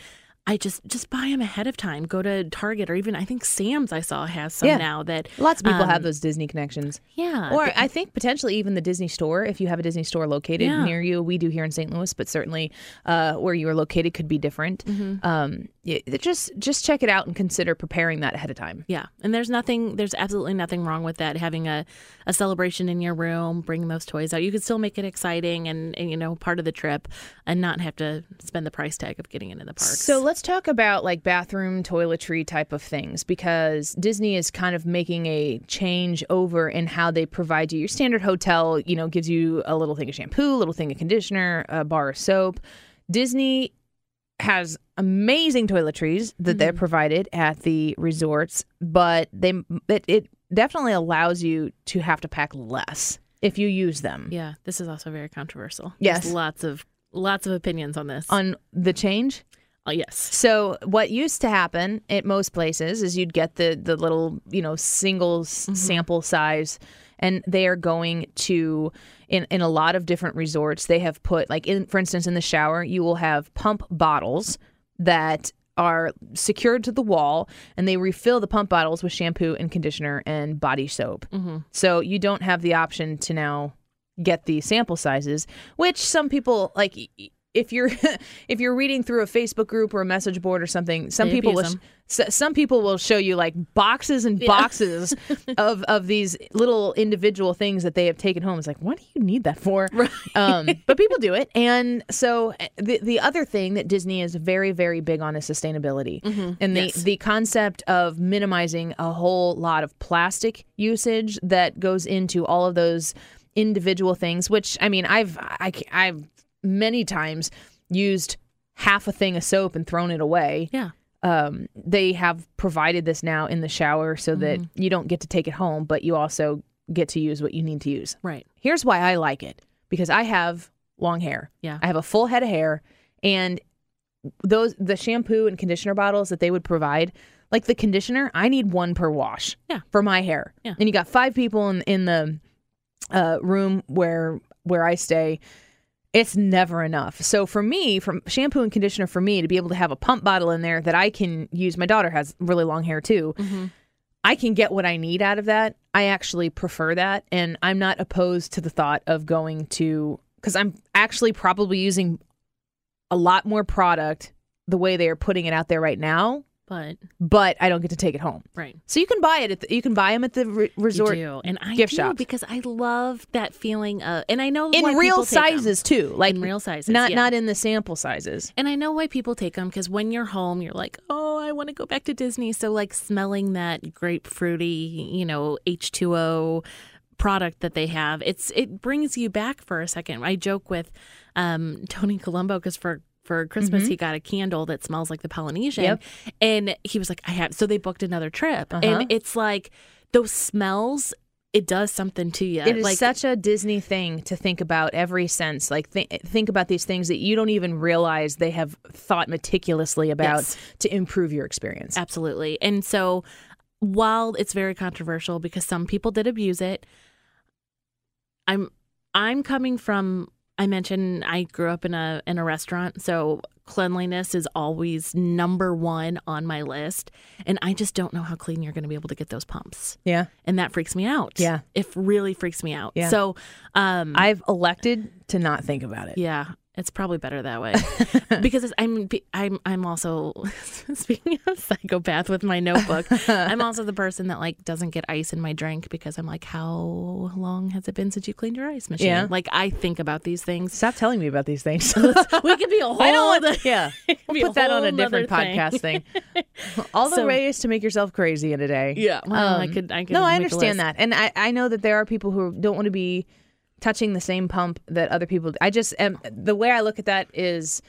I just just buy them ahead of time. Go to Target or even I think Sam's I saw has some Yeah. now that Lots of people um, have those Disney connections. Yeah, Or th- I think potentially even the Disney store, if you have a Disney store located Yeah. near you. We do here in St. Louis, but certainly uh, where you are located could be different. Mm-hmm. Um, yeah, just just check it out and consider preparing that ahead of time. Yeah, and there's nothing, there's absolutely nothing wrong with that. Having a, a celebration in your room, bringing those toys out, you could still make it exciting and, and you know part of the trip, and not have to spend the price tag of getting into the park. So let's talk about like bathroom toiletry type of things because Disney is kind of making a change over in how they provide you. Your standard hotel, you know, gives you a little thing of shampoo, a little thing of conditioner, a bar of soap. Disney has amazing toiletries that they're mm-hmm. provided at the resorts, but they it, it definitely allows you to have to pack less if you use them. yeah, this is also very controversial. Yes. There's lots of lots of opinions on this. On the change, oh yes, So what used to happen at most places is you'd get the the little you know single s mm-hmm. sample size, and they are going to in in a lot of different resorts they have put like in for instance in the shower you will have pump bottles that are secured to the wall and they refill the pump bottles with shampoo and conditioner and body soap. Mm-hmm. So you don't have the option to now get the sample sizes, which some people like. If you're *laughs* if you're reading through a Facebook group or a message board or something, some They people will sh- some people will show you like boxes and boxes *laughs* of of these little individual things that they have taken home. It's like, what do you need that for? *laughs* Right. Um, but people do it, and so uh, the the other thing that Disney is very very big on is sustainability, and the Yes. the concept of minimizing a whole lot of plastic usage that goes into all of those individual things. Which I mean, I've I, I've many times used half a thing of soap and thrown it away yeah, um, they have provided this now in the shower so that Mm-hmm. you don't get to take it home, but you also get to use what you need to use. right. Here's why I like it because I have long hair. Yeah. I have a full head of hair, and those the shampoo and conditioner bottles that they would provide, like the conditioner, I need one per wash. Yeah. For my hair. Yeah. And you got five people in in the uh, room where where I stay. It's never enough. So for me, from shampoo and conditioner for me to be able to have a pump bottle in there that I can use. My daughter has really long hair too. Mm-hmm. I can get what I need out of that. I actually prefer that, and I'm not opposed to the thought of going to because I'm actually probably using a lot more product the way they are putting it out there right now, But but I don't get to take it home. right. So you can buy it. At the, you can buy them at the re- resort do. and I gift do shops. because I love that feeling of, and I know in why real people take 'em. sizes too, like In real sizes, not yeah. not in the sample sizes. And I know why people take them because when you're home, you're like, oh, I want to go back to Disney. So, like, smelling that grapefruity, you know, H2O product that they have, it's it brings you back for a second. I joke with um, Tony Colombo because for for Christmas he got a candle that smells like the Polynesian, Yep. and he was like, I have. So they booked another trip, Uh-huh. and it's like those smells. It does something to you. It is like such a Disney thing to think about every sense. Like th- think about these things that you don't even realize they have thought meticulously about Yes. to improve your experience. Absolutely. And so while it's very controversial because some people did abuse it, I'm I'm coming from I mentioned I grew up in a in a restaurant, so cleanliness is always number 1 on my list, and I just don't know how clean you're going to be able to get those pumps. Yeah. And that freaks me out. Yeah. It really freaks me out. Yeah. So, um I've elected to not think about it. yeah, it's probably better that way *laughs* because it's, I'm I'm I'm also *laughs* speaking of psychopath with my notebook. I'm also the person that like doesn't get ice in my drink because I'm like, how long has it been since you cleaned your ice machine? Yeah. Like I think about these things. Stop telling me about these things. *laughs* we could be a whole. I don't want. Yeah, we'll put that on a different thing. podcast thing. All the So- ways to make yourself crazy in a day. Yeah, well, I Um, could. I could. no, I understand that, and I I know that there are people who don't want to be touching the same pump that other people. I just am the way I look at that is.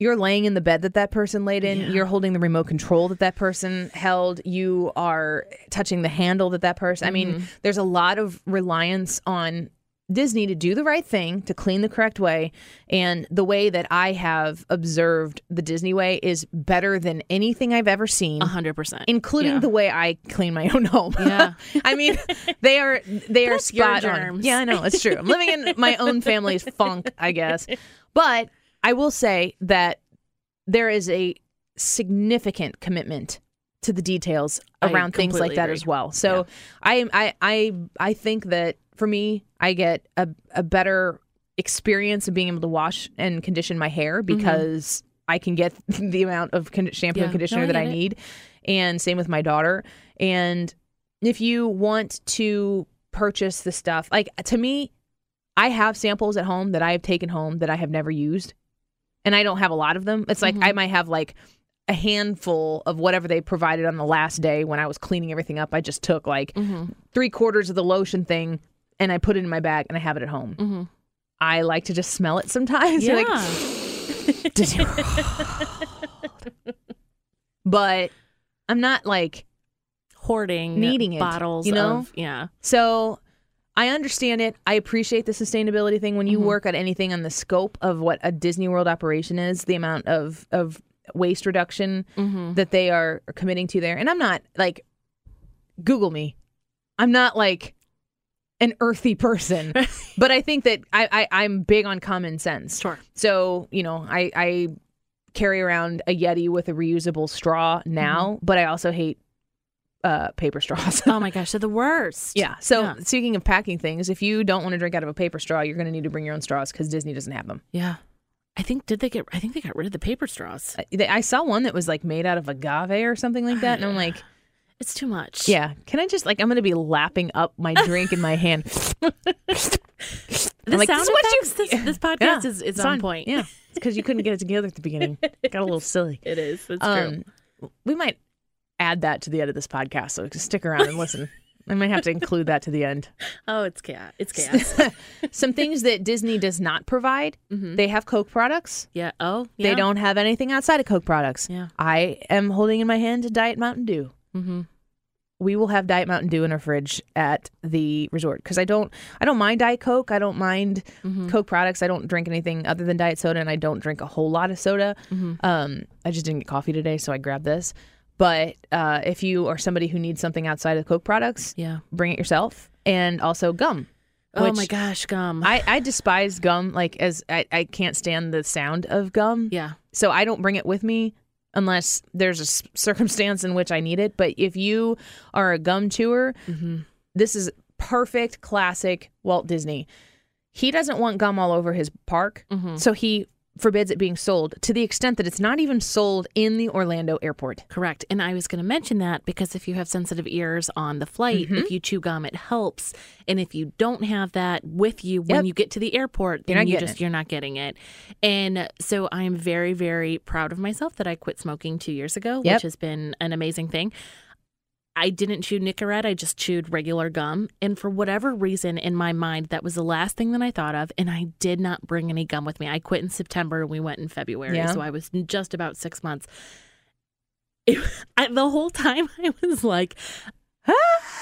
You're laying in the bed that that person laid in. Yeah. You're holding the remote control that that person held. You are touching the handle that that person. I mean, Mm-hmm. there's a lot of reliance on Disney to do the right thing, to clean the correct way. And the way that I have observed the Disney way is better than anything I've ever seen A hundred percent. including Yeah. the way I clean my *laughs* own home. Yeah. *laughs* I mean, they are they are your spot on. Yeah, I know it's true. I'm living in my own family's *laughs* funk, I guess. But I will say that there is a significant commitment to the details around things like that agree. as well. So I I I I think that for me, I get a a better experience of being able to wash and condition my hair because I can get *laughs* the amount of con- shampoo Mm-hmm. Yeah. and conditioner No, I that I it. need. And same with my daughter. And if you want to purchase the stuff, like to me, I have samples at home that I have taken home that I have never used. And I don't have a lot of them. It's like Mm-hmm. I might have like a handful of whatever they provided on the last day when I was cleaning everything up. I just took like Mm-hmm. three quarters of the lotion thing and I put it in my bag and I have it at home. Mm-hmm. I like to just smell it sometimes. *laughs* Yeah. like, *laughs* but I'm not like Hoarding Needing it, bottles. you know? Of, yeah. so. I understand it. I appreciate the sustainability thing. When you work at anything on the scope of what a Disney World operation is, the amount of of waste reduction Mm-hmm. that they are committing to there. And I'm not like Google me. I'm not like an earthy person, *laughs* but I think that I, I I'm big on common sense. Sure. So you know, I I carry around a Yeti with a reusable straw now, but I also hate uh, paper straws. Oh my gosh, they're the worst. yeah. So Yeah. speaking of packing things, if you don't want to drink out of a paper straw, you're going to need to bring your own straws because Disney doesn't have them. Yeah. I think did they get? I think they got rid of the paper straws. I, they- I saw one that was like made out of agave or something like that, and I'm like. It's too much. Yeah. Can I just like I'm gonna be lapping up my drink in my hand. *laughs* The like, sound "This is what effects. This, *laughs* this podcast Yeah, is, is it's on point. Yeah. It's because you couldn't get it together at the beginning. It *laughs* Got a little silly. It is. It's true. Um, we might add that to the end of this podcast, so just stick around and listen. I might have to include that to the end. *laughs* Oh, it's chaos. It's chaos. *laughs* Some things that Disney does not provide. They have Coke products. yeah. Oh, They Mm-hmm. don't have anything outside of Coke products. Yeah. I am holding in my hand a Diet Mountain Dew. Mm-hmm. we will have Diet Mountain Dew in our fridge at the resort because I don't I don't mind Diet Coke. I don't mind Mm-hmm. Coke products. I don't drink anything other than Diet soda, and I don't drink a whole lot of soda. Mm-hmm. Um, I just didn't get coffee today, so I grabbed this. But uh, if you are somebody who needs something outside of Coke products, Yeah. bring it yourself, and also gum. Oh my gosh, gum. I, I despise gum. Like as I, I can't stand the sound of gum. yeah. So I don't bring it with me unless there's a s- circumstance in which I need it. But if you are a gum chewer, Mm-hmm. this is perfect classic Walt Disney. He doesn't want gum all over his park, Mm-hmm. so he forbids it being sold to the extent that it's not even sold in the Orlando airport. Correct. And I was going to mention that because if you have sensitive ears on the flight, Mm-hmm. if you chew gum, it helps. And if you don't have that with you when Yep. you get to the airport, then You're not getting just it. you're not getting it. And so I am very very proud of myself that I quit smoking 2 years ago, Yep. which has been an amazing thing. I didn't chew Nicorette, I just chewed regular gum. And for whatever reason in my mind, that was the last thing that I thought of. And I did not bring any gum with me. I quit in September. And we went in February. Yeah. So I was just about six months. It, *laughs* I, the whole time *laughs* I was like, *laughs*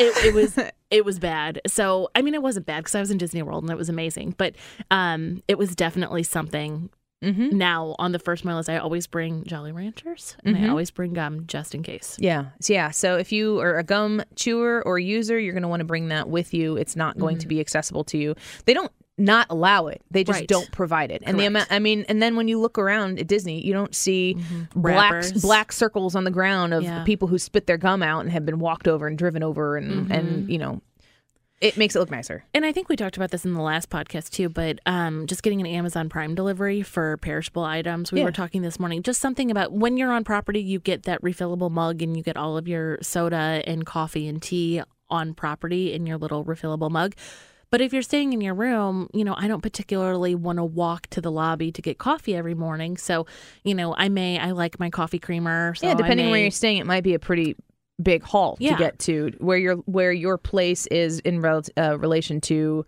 it, it was it was bad. So I mean, it wasn't bad because I was in Disney World and it was amazing. But um, it was definitely something Mm-hmm. now on the first of my list, I always bring Jolly Ranchers and I Mhm. always bring gum just in case. Yeah. So, yeah. So if you are a gum chewer or user, you're going to want to bring that with you. It's not going to be accessible to you. They don't not allow it. They just Right. don't provide it. And the amount, I mean, and then when you look around at Disney, you don't see black Wrappers. black circles on the ground of Yeah. people who spit their gum out and have been walked over and driven over and and you know, it makes it look nicer. And I think we talked about this in the last podcast too, but um, just getting an Amazon Prime delivery for perishable items. We Yeah. were talking this morning, just something about when you're on property, you get that refillable mug and you get all of your soda and coffee and tea on property in your little refillable mug. But if you're staying in your room, you know, I don't particularly want to walk to the lobby to get coffee every morning. So, you know, I may, I like my coffee creamer. So yeah, depending on where you're staying, it might be a pretty big haul Yeah. to get to where your where your place is in rel- uh, relation to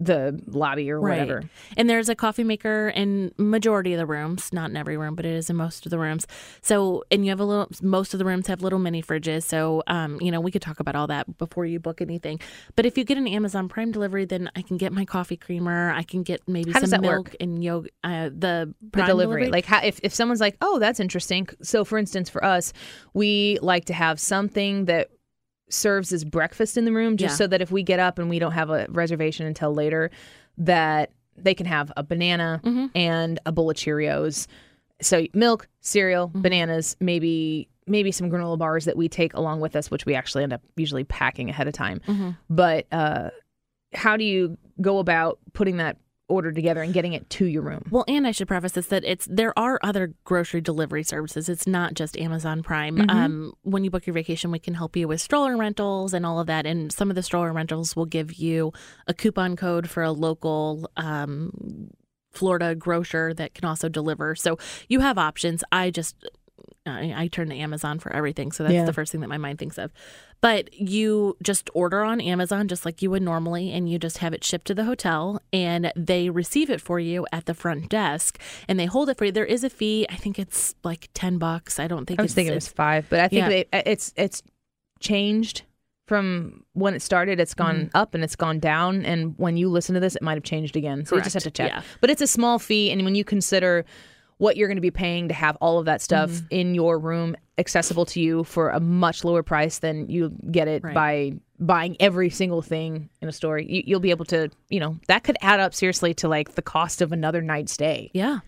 the lobby or whatever. Right. And there's a coffee maker in majority of the rooms, not in every room, but it is in most of the rooms. So, and you have a little, most of the rooms have little mini fridges. So, um, you know, we could talk about all that before you book anything. But if you get an Amazon Prime delivery, then I can get my coffee creamer. I can get maybe How some milk work? and yogurt. Uh, the the Prime delivery. Like how, if if someone's like, "Oh, that's interesting." So for instance, for us, we like to have something that serves as breakfast in the room just Yeah. so that if we get up and we don't have a reservation until later that they can have a banana Mm-hmm. and a bowl of Cheerios. So milk, cereal, Mm-hmm. bananas, maybe maybe some granola bars that we take along with us which we actually end up usually packing ahead of time. Mm-hmm. But uh how do you go about putting that order together and getting it to your room? Well, and I should preface this that it's there are other grocery delivery services. It's not just Amazon Prime. Mm-hmm. Um, when you book your vacation, we can help you with stroller rentals and all of that. And some of the stroller rentals will give you a coupon code for a local um, Florida grocer that can also deliver. So you have options. I just I, I turn to Amazon for everything, so that's Yeah. the first thing that my mind thinks of. But you just order on Amazon just like you would normally, and you just have it shipped to the hotel, and they receive it for you at the front desk, and they hold it for you. There is a fee. I think it's like ten bucks. I don't think I was it's, thinking it was five, but I think Yeah. they, uh, it's it's changed from when it started. It's gone Mm-hmm. up and it's gone down. And when you listen to this, it might have changed again. So you just have to check. Yeah. But it's a small fee, and when you consider what you're going to be paying to have all of that stuff Mm-hmm. in your room accessible to you for a much lower price than you get it Right. by buying every single thing in a store, you, you'll be able to, you know, that could add up seriously to like the cost of another night stay. Yeah.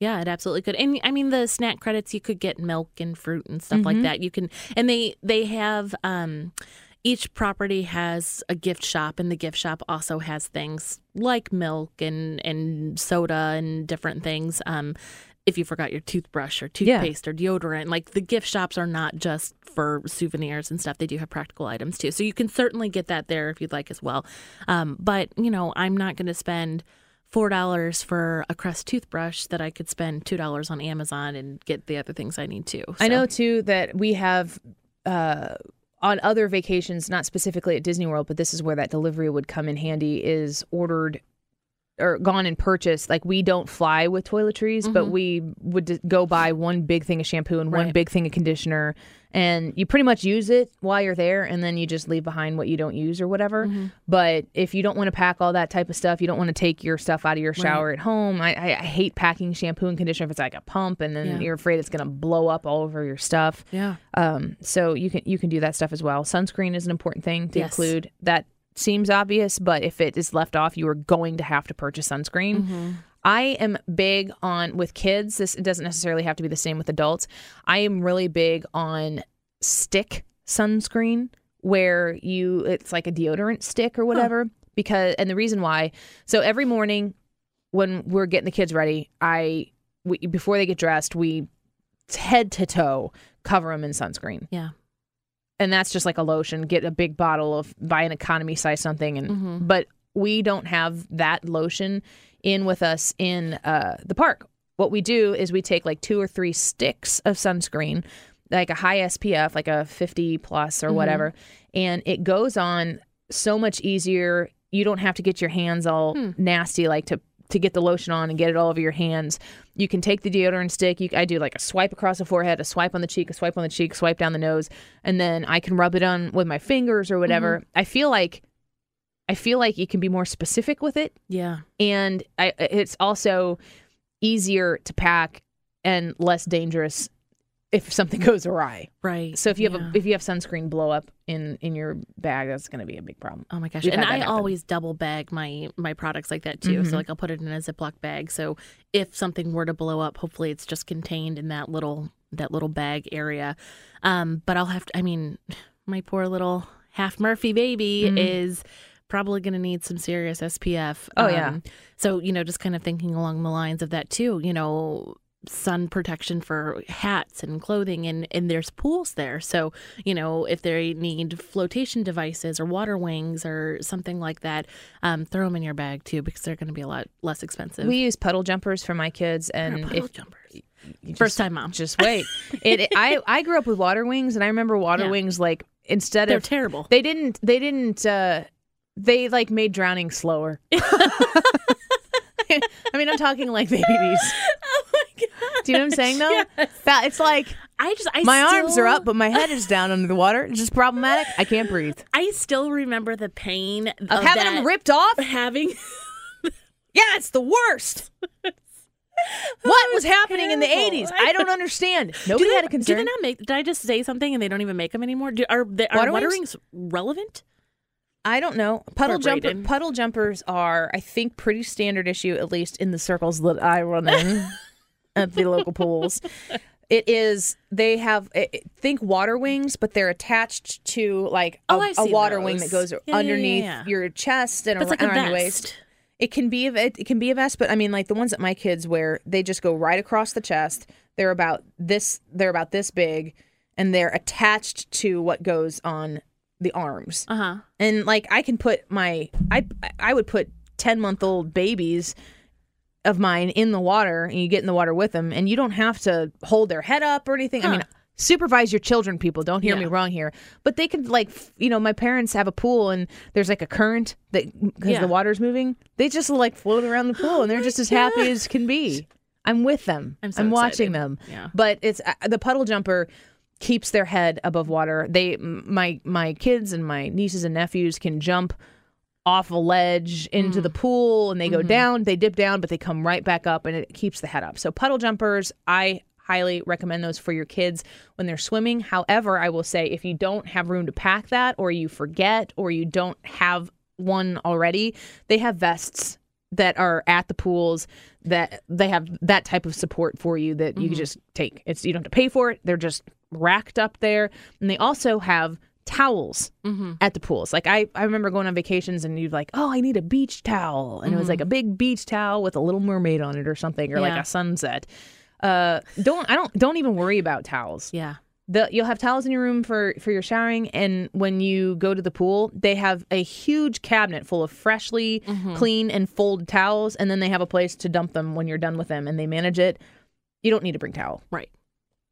Yeah, it absolutely could. And I mean the snack credits you could get milk and fruit and stuff Mm-hmm. like that. You can and they they have um each property has a gift shop and the gift shop also has things like milk and and soda and different things. Um if you forgot your toothbrush or Yeah. toothpaste or deodorant, like the gift shops are not just for souvenirs and stuff. They do have practical items too. So you can certainly get that there if you'd like as well. Um, but, you know, I'm not going to spend four dollars for a Crest toothbrush that I could spend two dollars on Amazon and get the other things I need too. I know too that we have uh, on other vacations, not specifically at Disney World, but this is where that delivery would come in handy. Is ordered or gone and purchased. Like we don't fly with toiletries, but we would d- go buy one big thing of shampoo and one big thing of conditioner, and you pretty much use it while you're there, and then you just leave behind what you don't use or whatever. But if you don't want to pack all that type of stuff, you don't want to take your stuff out of your shower at home. I, I, I hate packing shampoo and conditioner if it's like a pump, and then Yeah. you're afraid it's gonna blow up all over your stuff. Yeah. Um, so you can you can do that stuff as well. Sunscreen is an important thing to Yes. include. That seems obvious, but if it is left off, you are going to have to purchase sunscreen. Mm-hmm. I am big on with kids. This it doesn't necessarily have to be the same with adults. I am really big on stick sunscreen where you it's like a deodorant stick or whatever because and the reason why so every morning when we're getting the kids ready i we, before they get dressed we head to toe cover them in sunscreen Yeah. And that's just like a lotion. Get a big bottle of buy an economy size something and Mm-hmm. but we don't have that lotion in with us in uh, the park. What we do is we take like two or three sticks of sunscreen like a high spf like a 50 plus or whatever and it goes on so much easier. You don't have to get your hands all nasty like to to get the lotion on and get it all over your hands. You can take the deodorant stick. You, I do like a swipe across the forehead, a swipe on the cheek, a swipe on the cheek, swipe down the nose, and then I can rub it on with my fingers or whatever. Mm-hmm. I feel like I feel like you can be more specific with it, Yeah. and I, it's also easier to pack and less dangerous if something *laughs* goes awry. Right. So if you have yeah. a if you have sunscreen blow up in in your bag, that's going to be a big problem. Oh my gosh! We've and I happen. always double bag my my products like that too. Mhm. So like I'll put it in a Ziploc bag. So if something were to blow up, hopefully it's just contained in that little that little bag area. Um, but I'll have to. I mean, *sighs* my poor little half Murphy baby Mhm. is probably going to need some serious SPF. Oh, yeah. Um, So you know, just kind of thinking along the lines of that too. You know. Sun protection for hats and clothing, and, and there's pools there. So, you know, if they need flotation devices or water wings or something like that, um, throw them in your bag too because they're going to be a lot less expensive. We use puddle jumpers for my kids, and puddle if jumpers. you First time mom. just wait. *laughs* It, it- I I grew up with water wings, and I remember water Yeah. wings like instead of They're of terrible. they didn't they didn't uh they like made drowning slower. *laughs* *laughs* I mean, I'm talking like babies. *laughs* Do you know what I'm saying though? Yes. That it's like I just I my still, arms are up, but my head is down under the water. It's just problematic. I can't breathe. *laughs* I still remember the pain of, Of having them ripped off. Having *laughs* Yeah, it's the worst. What was happening in the 80s? I don't understand. Nobody do they, had a Do concern. they not make? Did I just say something and they don't even make them anymore? Do, are they, are Water water, wings? relevant? I don't know. Puddle jumper puddle jumpers are, I think, pretty standard issue, at least in the circles that I run in at the local pools. It is. They have eh, eh, think water wings, but they're attached to like a, Oh, a water wing that goes Yeah, yeah, yeah, underneath yeah. your chest and But it's ar- like around your waist. It can be a it can be a vest, but I mean, like the ones that my kids wear, they just go right across the chest. They're about this. They're about this big, and they're attached to what goes on the arms. Uh huh. And like I can put my I I would put 10 month old babies of mine in the water and you get in the water with them and you don't have to hold their head up or anything. I mean, supervise your children people, don't hear me wrong here. But they can like you know, my parents have a pool and there's like a current that cuz Yeah. the water's moving. They just like float around the pool and they're just as happy as can be. *laughs* I'm with them. I'm so watching them. Yeah. But it's uh, the puddle jumper keeps their head above water. They my my kids and my nieces and nephews can jump off a ledge into the mm. pool and they go mm-hmm. down, they dip down, but they come right back up and it keeps the head up. So puddle jumpers, I highly recommend those for your kids when they're swimming. However, I will say if you don't have room to pack that or you forget or you don't have one already, they have vests that are at the pools that they have that type of support for you that you can mm-hmm. just take. It's you don't have to pay for it. They're just racked up there. And they also have towels mm-hmm. at the pools. Like I, I remember going on vacations and you'd like, oh, I need a beach towel, and it was mm-hmm. like a big beach towel with a little mermaid on it or something, or like a sunset. Uh, don't I don't don't even worry about towels. Yeah. The, you'll have towels in your room for for your showering, and when you go to the pool, they have a huge cabinet full of freshly mm-hmm. clean and folded towels, and then they have a place to dump them when you're done with them, and they manage it. You don't need to bring towel. Right.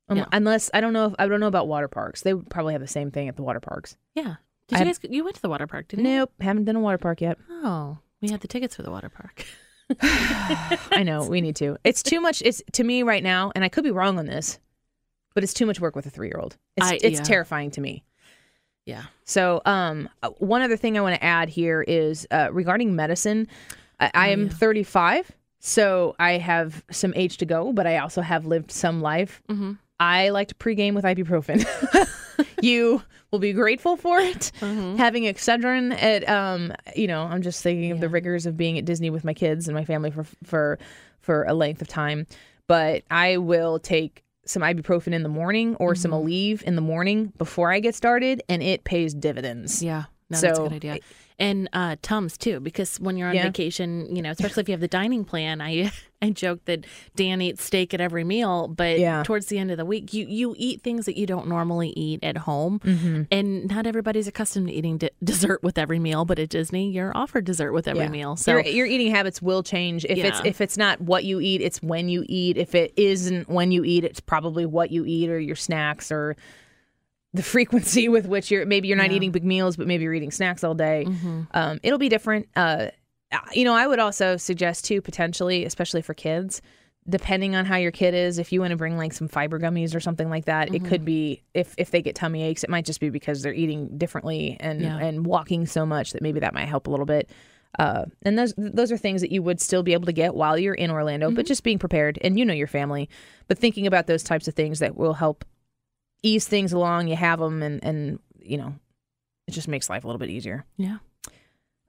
Um, Yeah. Unless I don't know if I don't know about water parks. They would probably have the same thing at the water parks. Yeah. Did I- you guys? You went to the water park, didn't you? Nope, haven't done a water park yet. Oh, we had the tickets for the water park. *sighs* I know we need to. It's too much. It's to me right now, and I could be wrong on this, but it's too much work with a three year old. It's I- it's yeah. terrifying to me. Yeah. So, um, uh, one other thing I want to add here is uh, regarding medicine. I, Oh, I am 35, so I have some age to go, but I also have lived some life. Mm-hmm. I like to pregame with ibuprofen. *laughs* you will be grateful for it. Mm-hmm. Having Excedrin at, um, you know, I'm just thinking of the rigors of being at Disney with my kids and my family for for for a length of time. But I will take some ibuprofen in the morning or some Mm-hmm. Aleve in the morning before I get started, and it pays dividends. Yeah. No, that's a good idea. And uh, Tums too, because when you're on Yeah. vacation, you know, especially if you have the dining plan, I *laughs* I joke that Dan eats steak at every meal, but Yeah. towards the end of the week, you you eat things that you don't normally eat at home, and not everybody's accustomed to eating d- dessert with every meal. But at Disney, you're offered dessert with every Yeah. meal. So your, your eating habits will change. If it's if it's not what you eat, it's when you eat. If it isn't when you eat, it's probably what you eat or your snacks or the frequency *laughs* with which you're maybe you're not eating big meals, but maybe you're eating snacks all day. Mm-hmm. Um, it'll be different. Uh, you know, I would also suggest too, potentially, especially for kids, depending on how your kid is, if you want to bring like some fiber gummies or something like that, it Mm-hmm. could be if if they get tummy aches, it might just be because they're eating differently and Yeah. and walking so much that maybe that might help a little bit. Uh, and those those are things that you would still be able to get while you're in Orlando, but just being prepared and you know your family, but thinking about those types of things that will help ease things along. You have them, and and you know, it just makes life a little bit easier. Yeah.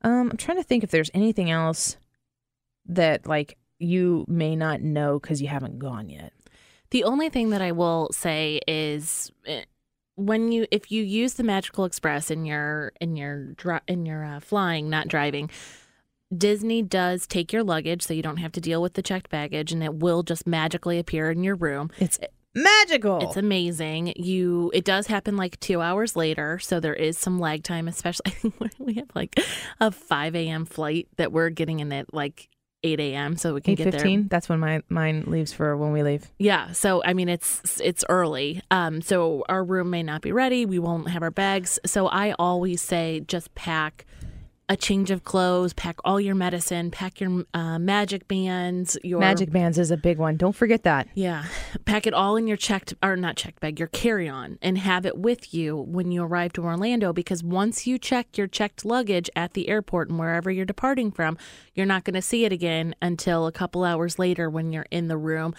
Um, I'm trying to think if there's anything else that like you may not know because you haven't gone yet. The only thing that I will say is eh, when you if you use the Magical Express in your in your in your uh, flying, not driving, Disney does take your luggage, so you don't have to deal with the checked baggage, and it will just magically appear in your room. It's magical. It's amazing. You it does happen like two hours later, so there is some lag time, especially *laughs* I think we have like a five a.m. flight that we're getting in at like eight a.m. so we can Eight get there. That's when my mine leaves for when we leave. Yeah, so I mean it's it's early. Um so our room may not be ready. We won't have our bags. So I always say just pack a change of clothes, pack all your medicine, pack your uh, magic bands, your Magic bands is a big one. Don't forget that. Yeah, pack it all in your checked or not checked bag, your carry-on and have it with you when you arrive to Orlando because once you check your checked luggage at the airport and wherever you're departing from, you're not going to see it again until a couple hours later when you're in the room.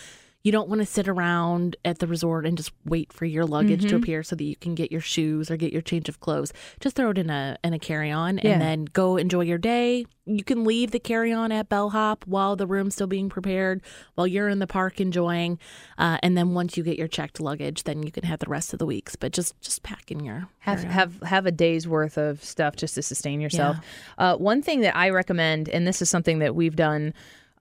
You don't want to sit around at the resort and just wait for your luggage Mm-hmm. to appear so that you can get your shoes or get your change of clothes. Just throw it in a in a carry-on Yeah. and then go enjoy your day. You can leave the carry-on at bellhop while the room's still being prepared, while you're in the park enjoying. Uh, and then once you get your checked luggage, then you can have the rest of the weeks. But just just pack in your Have have have a day's worth of stuff just to sustain yourself. Uh, one thing that I recommend, and this is something that we've done.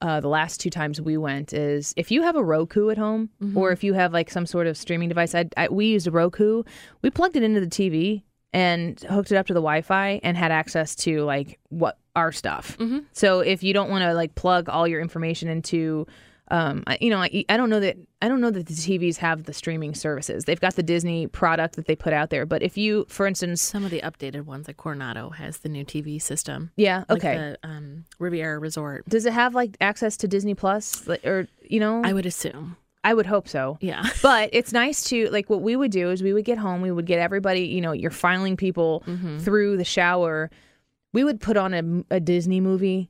Uh, the last two times we went is if you have a Roku at home or if you have like some sort of streaming device. I, I we used a Roku. We plugged it into the TV and hooked it up to the Wi-Fi and had access to like what our stuff. So if you don't want to like plug all your information into um, I, you know, I, I don't know that I don't know that the TVs have the streaming services. They've got the Disney product that they put out there, but if you, for instance, some of the updated ones, like Coronado has the new TV system. yeah, Like okay, the um, Riviera Resort. does it have like access to Disney Plus, Like, or you know, I would assume. I would hope so. Yeah. *laughs* But it's nice to like what we would do is we would get home, we would get everybody, you know, you're filing people through the shower. We would put on a, a Disney movie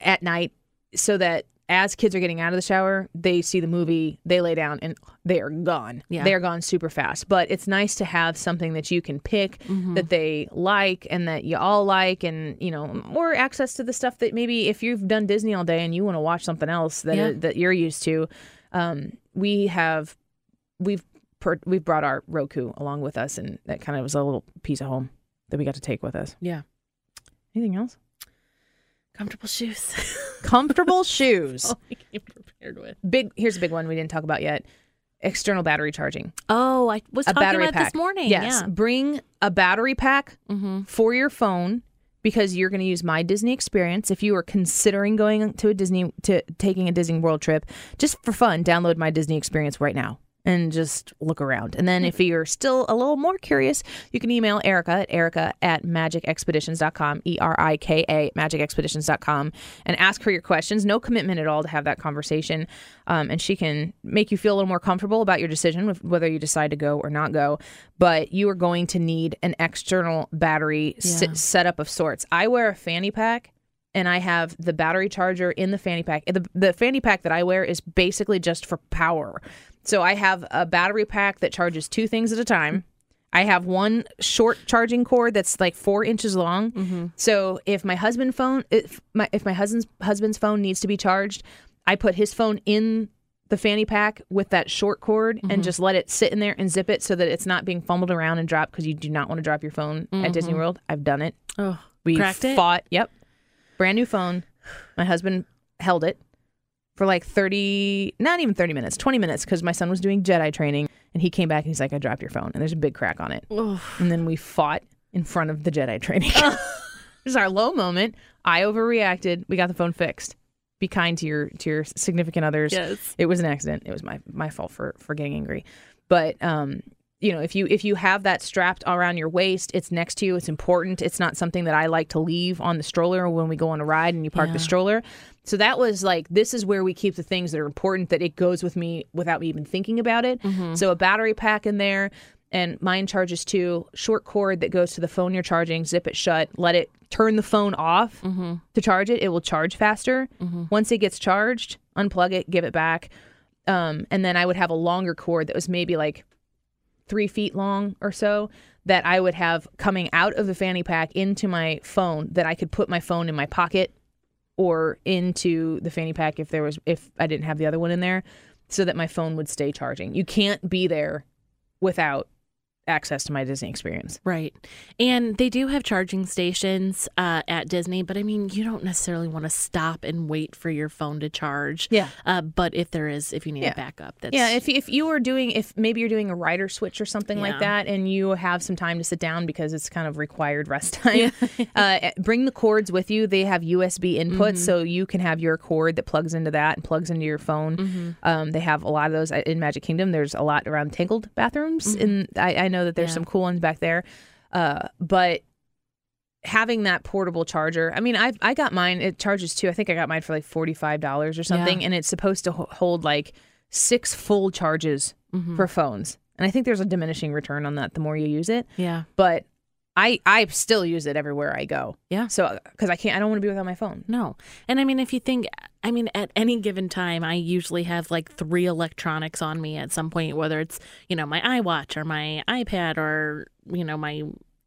at night so that as kids are getting out of the shower, they see the movie, they lay down, and they are gone. Yeah. They are gone super fast. But it's nice to have something that you can pick that they like and that you all like, and you know, or access to the stuff that maybe if you've done Disney all day and you want to watch something else that Yeah. that you're used to. Um, we have we've per, we've brought our Roku along with us, and that kind of was a little piece of home that we got to take with us. Yeah. Anything else? Comfortable shoes. *laughs* Comfortable *laughs* shoes. I prepared with. Big. Here's a big one we didn't talk about yet. External battery charging. Oh, I was A talking about pack. this morning. Yes. Yeah. Bring a battery pack Mm-hmm. for your phone because you're going to use my Disney experience. If you are considering going to a Disney to taking a Disney World trip, just for fun, download my Disney experience right now and just look around. And then if you're still a little more curious, you can email Erika at erika at magicexpeditions.com, E R I K A, magicexpeditions.com, and ask her your questions. No commitment at all to have that conversation. Um, and she can make you feel a little more comfortable about your decision with whether you decide to go or not go. But you are going to need an external battery s- setup of sorts. I wear a fanny pack and I have the battery charger in the fanny pack. The, the fanny pack that I wear is basically just for power. So I have a battery pack that charges two things at a time. I have one short charging cord that's like four inches long. Mm-hmm. So if my husband phone, if my if my husband's husband's phone needs to be charged, I put his phone in the fanny pack with that short cord and mm-hmm. just let it sit in there and zip it so that it's not being fumbled around and dropped because you do not want to drop your phone at mm-hmm. Disney World. I've done it. Oh, We Cracked it? fought. Yep. Brand new phone. My husband held it for like 30, not even 30 minutes, 20 minutes because my son was doing Jedi training and he came back and he's like, I dropped your phone. And there's a big crack on it. And then we fought in front of the Jedi training. *laughs* this is our low moment. I overreacted. We got the phone fixed. Be kind to your to your significant others. Yes. It was an accident. It was my my fault for for getting angry. But um you know, if you if you have that strapped around your waist, it's next to you. It's important. It's not something that I like to leave on the stroller when we go on a ride and you park Yeah. the stroller. So that was like this is where we keep the things that are important that it goes with me without me even thinking about it. Mm-hmm. So a battery pack in there, and mine charges too. Short cord that goes to the phone you're charging, zip it shut, let it turn the phone off mm-hmm. to charge it. It will charge faster. Mm-hmm. Once it gets charged, unplug it, give it back. Um, and then I would have a longer cord that was maybe like three feet long or so that I would have coming out of the fanny pack into my phone that I could put my phone in my pocket or into the fanny pack if there was if I didn't have the other one in there so that my phone would stay charging. You can't be there without access to my Disney experience. Right. And they do have charging stations uh, at Disney, but I mean, you don't necessarily want to stop and wait for your phone to charge. Yeah. Uh, but if there is, if you need Yeah. a backup, that's Yeah, if if you are doing if maybe you're doing a rider switch or something like that, and you have some time to sit down because it's kind of required rest *laughs* time, uh, bring the cords with you. They have USB inputs, Mm-hmm. so you can have your cord that plugs into that and plugs into your phone. Mm-hmm. Um, they have a lot of those uh, in Magic Kingdom. There's a lot around Tangled bathrooms, and I, I know that there's. Yeah. some cool ones back there. Uh, but having that portable charger, I mean, I I got mine. It charges too. I think I got mine for like forty five dollars or something, and it's supposed to hold like six full charges Mm-hmm. for phones. And I think there's a diminishing return on that the more you use it. yeah. But I I still use it everywhere I go. Yeah. So uh, because I can't, I don't want to be without my phone. No. And I mean, if you think, I mean, at any given time, I usually have like three electronics on me at some point, whether it's, you know, my iWatch or my iPad or, you know, my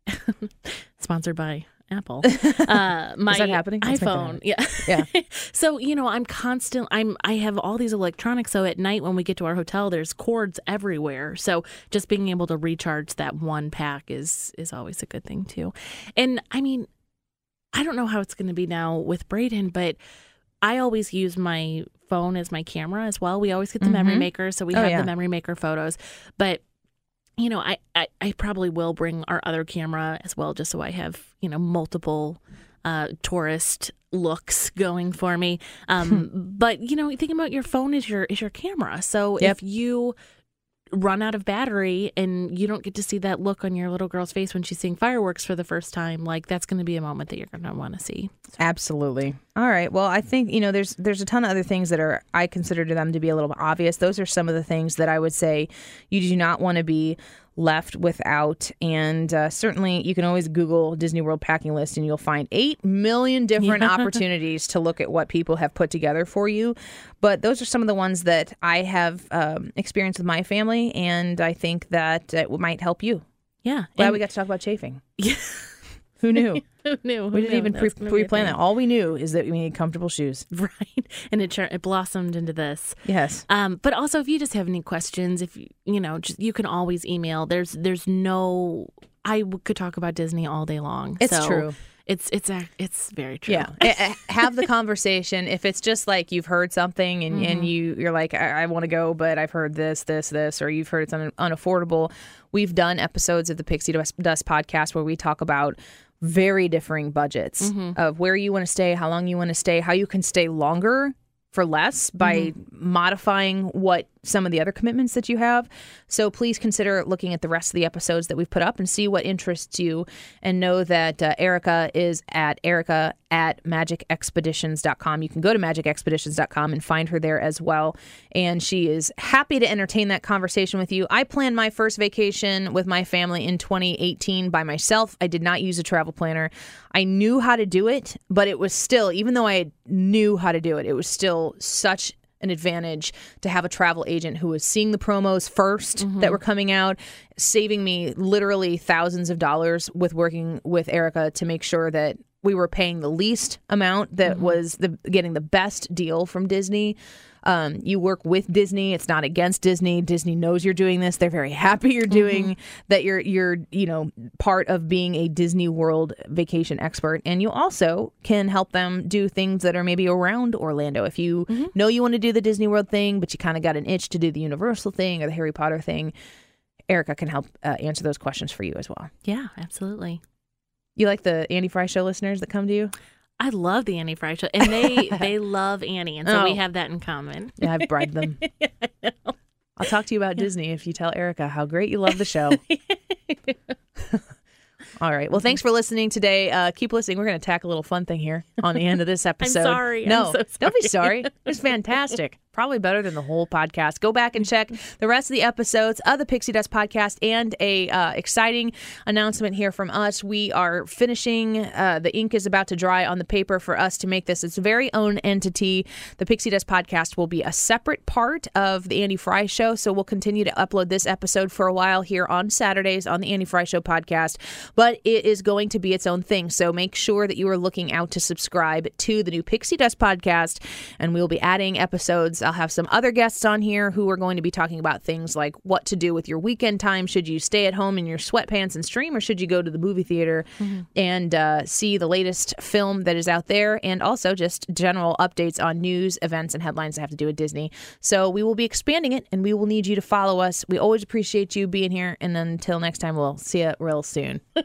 *laughs* sponsored by Apple. *laughs* Uh, my that happening? Let's make that iPhone. Yeah. Yeah. *laughs* so, you know, I'm constant I'm I have all these electronics. So at night when we get to our hotel, there's cords everywhere. So just being able to recharge that one pack is is always a good thing too. And I mean, I don't know how it's going to be now with Braden, but I always use my phone as my camera as well. We always get the memory maker, so we Oh, have yeah. the memory maker photos. But you know, I, I I probably will bring our other camera as well, just so I have you know multiple uh, tourist looks going for me. Um, but you know, think about your phone is your is your camera. So Yep. if you run out of battery and you don't get to see that look on your little girl's face when she's seeing fireworks for the first time, like that's going to be a moment that you're going to want to see. Absolutely. All right. Well, I think you know there's there's a ton of other things that are I consider to them to be a little bit obvious. Those are some of the things that I would say you do not want to be left without. And uh, certainly, you can always Google Disney World packing list, and you'll find eight million different *laughs* opportunities to look at what people have put together for you. But those are some of the ones that I have um, experienced with my family, and I think that it might help you. Yeah. Glad and- we got to talk about chafing. Yeah. *laughs* *laughs* Who knew? Who knew? We didn't even pre- pre-plan that. All we knew is that we need comfortable shoes. *laughs* Right. And it, it blossomed into this. Yes. Um, but also, if you just have any questions, if you, you know, just, you can always email. There's, there's no. I could talk about Disney all day long. It's so true. It's, it's, it's very true. Yeah. Have the conversation. If it's just like you've heard something and, and you, you're like, I, I want to go, but I've heard this, this, this, or you've heard it's un- unaffordable. We've done episodes of the Pixie Dust podcast where we talk about very differing budgets mm-hmm. of where you want to stay, how long you want to stay, how you can stay longer for less by mm-hmm. modifying what some of the other commitments that you have. So please consider looking at the rest of the episodes that we've put up and see what interests you and know that uh, Erika is at Erika at magicexpeditions.com. You can go to magicexpeditions.com and find her there as well. And she is happy to entertain that conversation with you. I planned my first vacation with my family in 2018 by myself. I did not use a travel planner. I knew how to do it, but it was still, even though I knew how to do it, it was still such an advantage to have a travel agent who was seeing the promos 1st that mm-hmm. were coming out, saving me literally thousands of dollars with working with Erika to make sure that we were paying the least amount that mm-hmm. was the getting the best deal from Disney. Um, you work with Disney; it's not against Disney. Disney knows you're doing this; they're very *laughs* happy you're doing that. You're you're you know part of being a Disney World vacation expert, and you also can help them do things that are maybe around Orlando. If you know you want to do the Disney World thing, but you kind of got an itch to do the Universal thing or the Harry Potter thing, Erika can help uh, answer those questions for you as well. Yeah, absolutely. You like the Annie Frey Show listeners that come to you? I love the Annie Frey show, and they *laughs* they love Annie, and so Oh. we have that in common. Yeah, I've bribed them. *laughs* I'll talk to you about Disney if you tell Erika how great you love the show. *laughs* All right. Well, thanks for listening today. Uh, keep listening. We're going to tack a little fun thing here on the end of this episode. sorry. I'm No, so don't be sorry. It was fantastic. Probably better than the whole podcast. Go back and check the rest of the episodes of the Pixie Dust podcast and a uh, exciting announcement here from us. We are finishing. Uh, the ink is about to dry on the paper for us to make this its very own entity. The Pixie Dust podcast will be a separate part of the Annie Frey Show, so we'll continue to upload this episode for a while here on Saturdays on the Annie Frey Show podcast. But it is going to be its own thing, so make sure that you are looking out to subscribe to the new Pixie Dust podcast, and we will be adding episodes. I'll have some other guests on here who are going to be talking about things like what to do with your weekend time. Should you stay at home in your sweatpants and stream, or should you go to the movie theater and uh, see the latest film that is out there? And also just general updates on news, events, and headlines that have to do with Disney. So we will be expanding it, and we will need you to follow us. We always appreciate you being here. And until next time, we'll see you real soon. *laughs*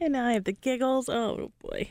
And now I have the giggles. Oh boy.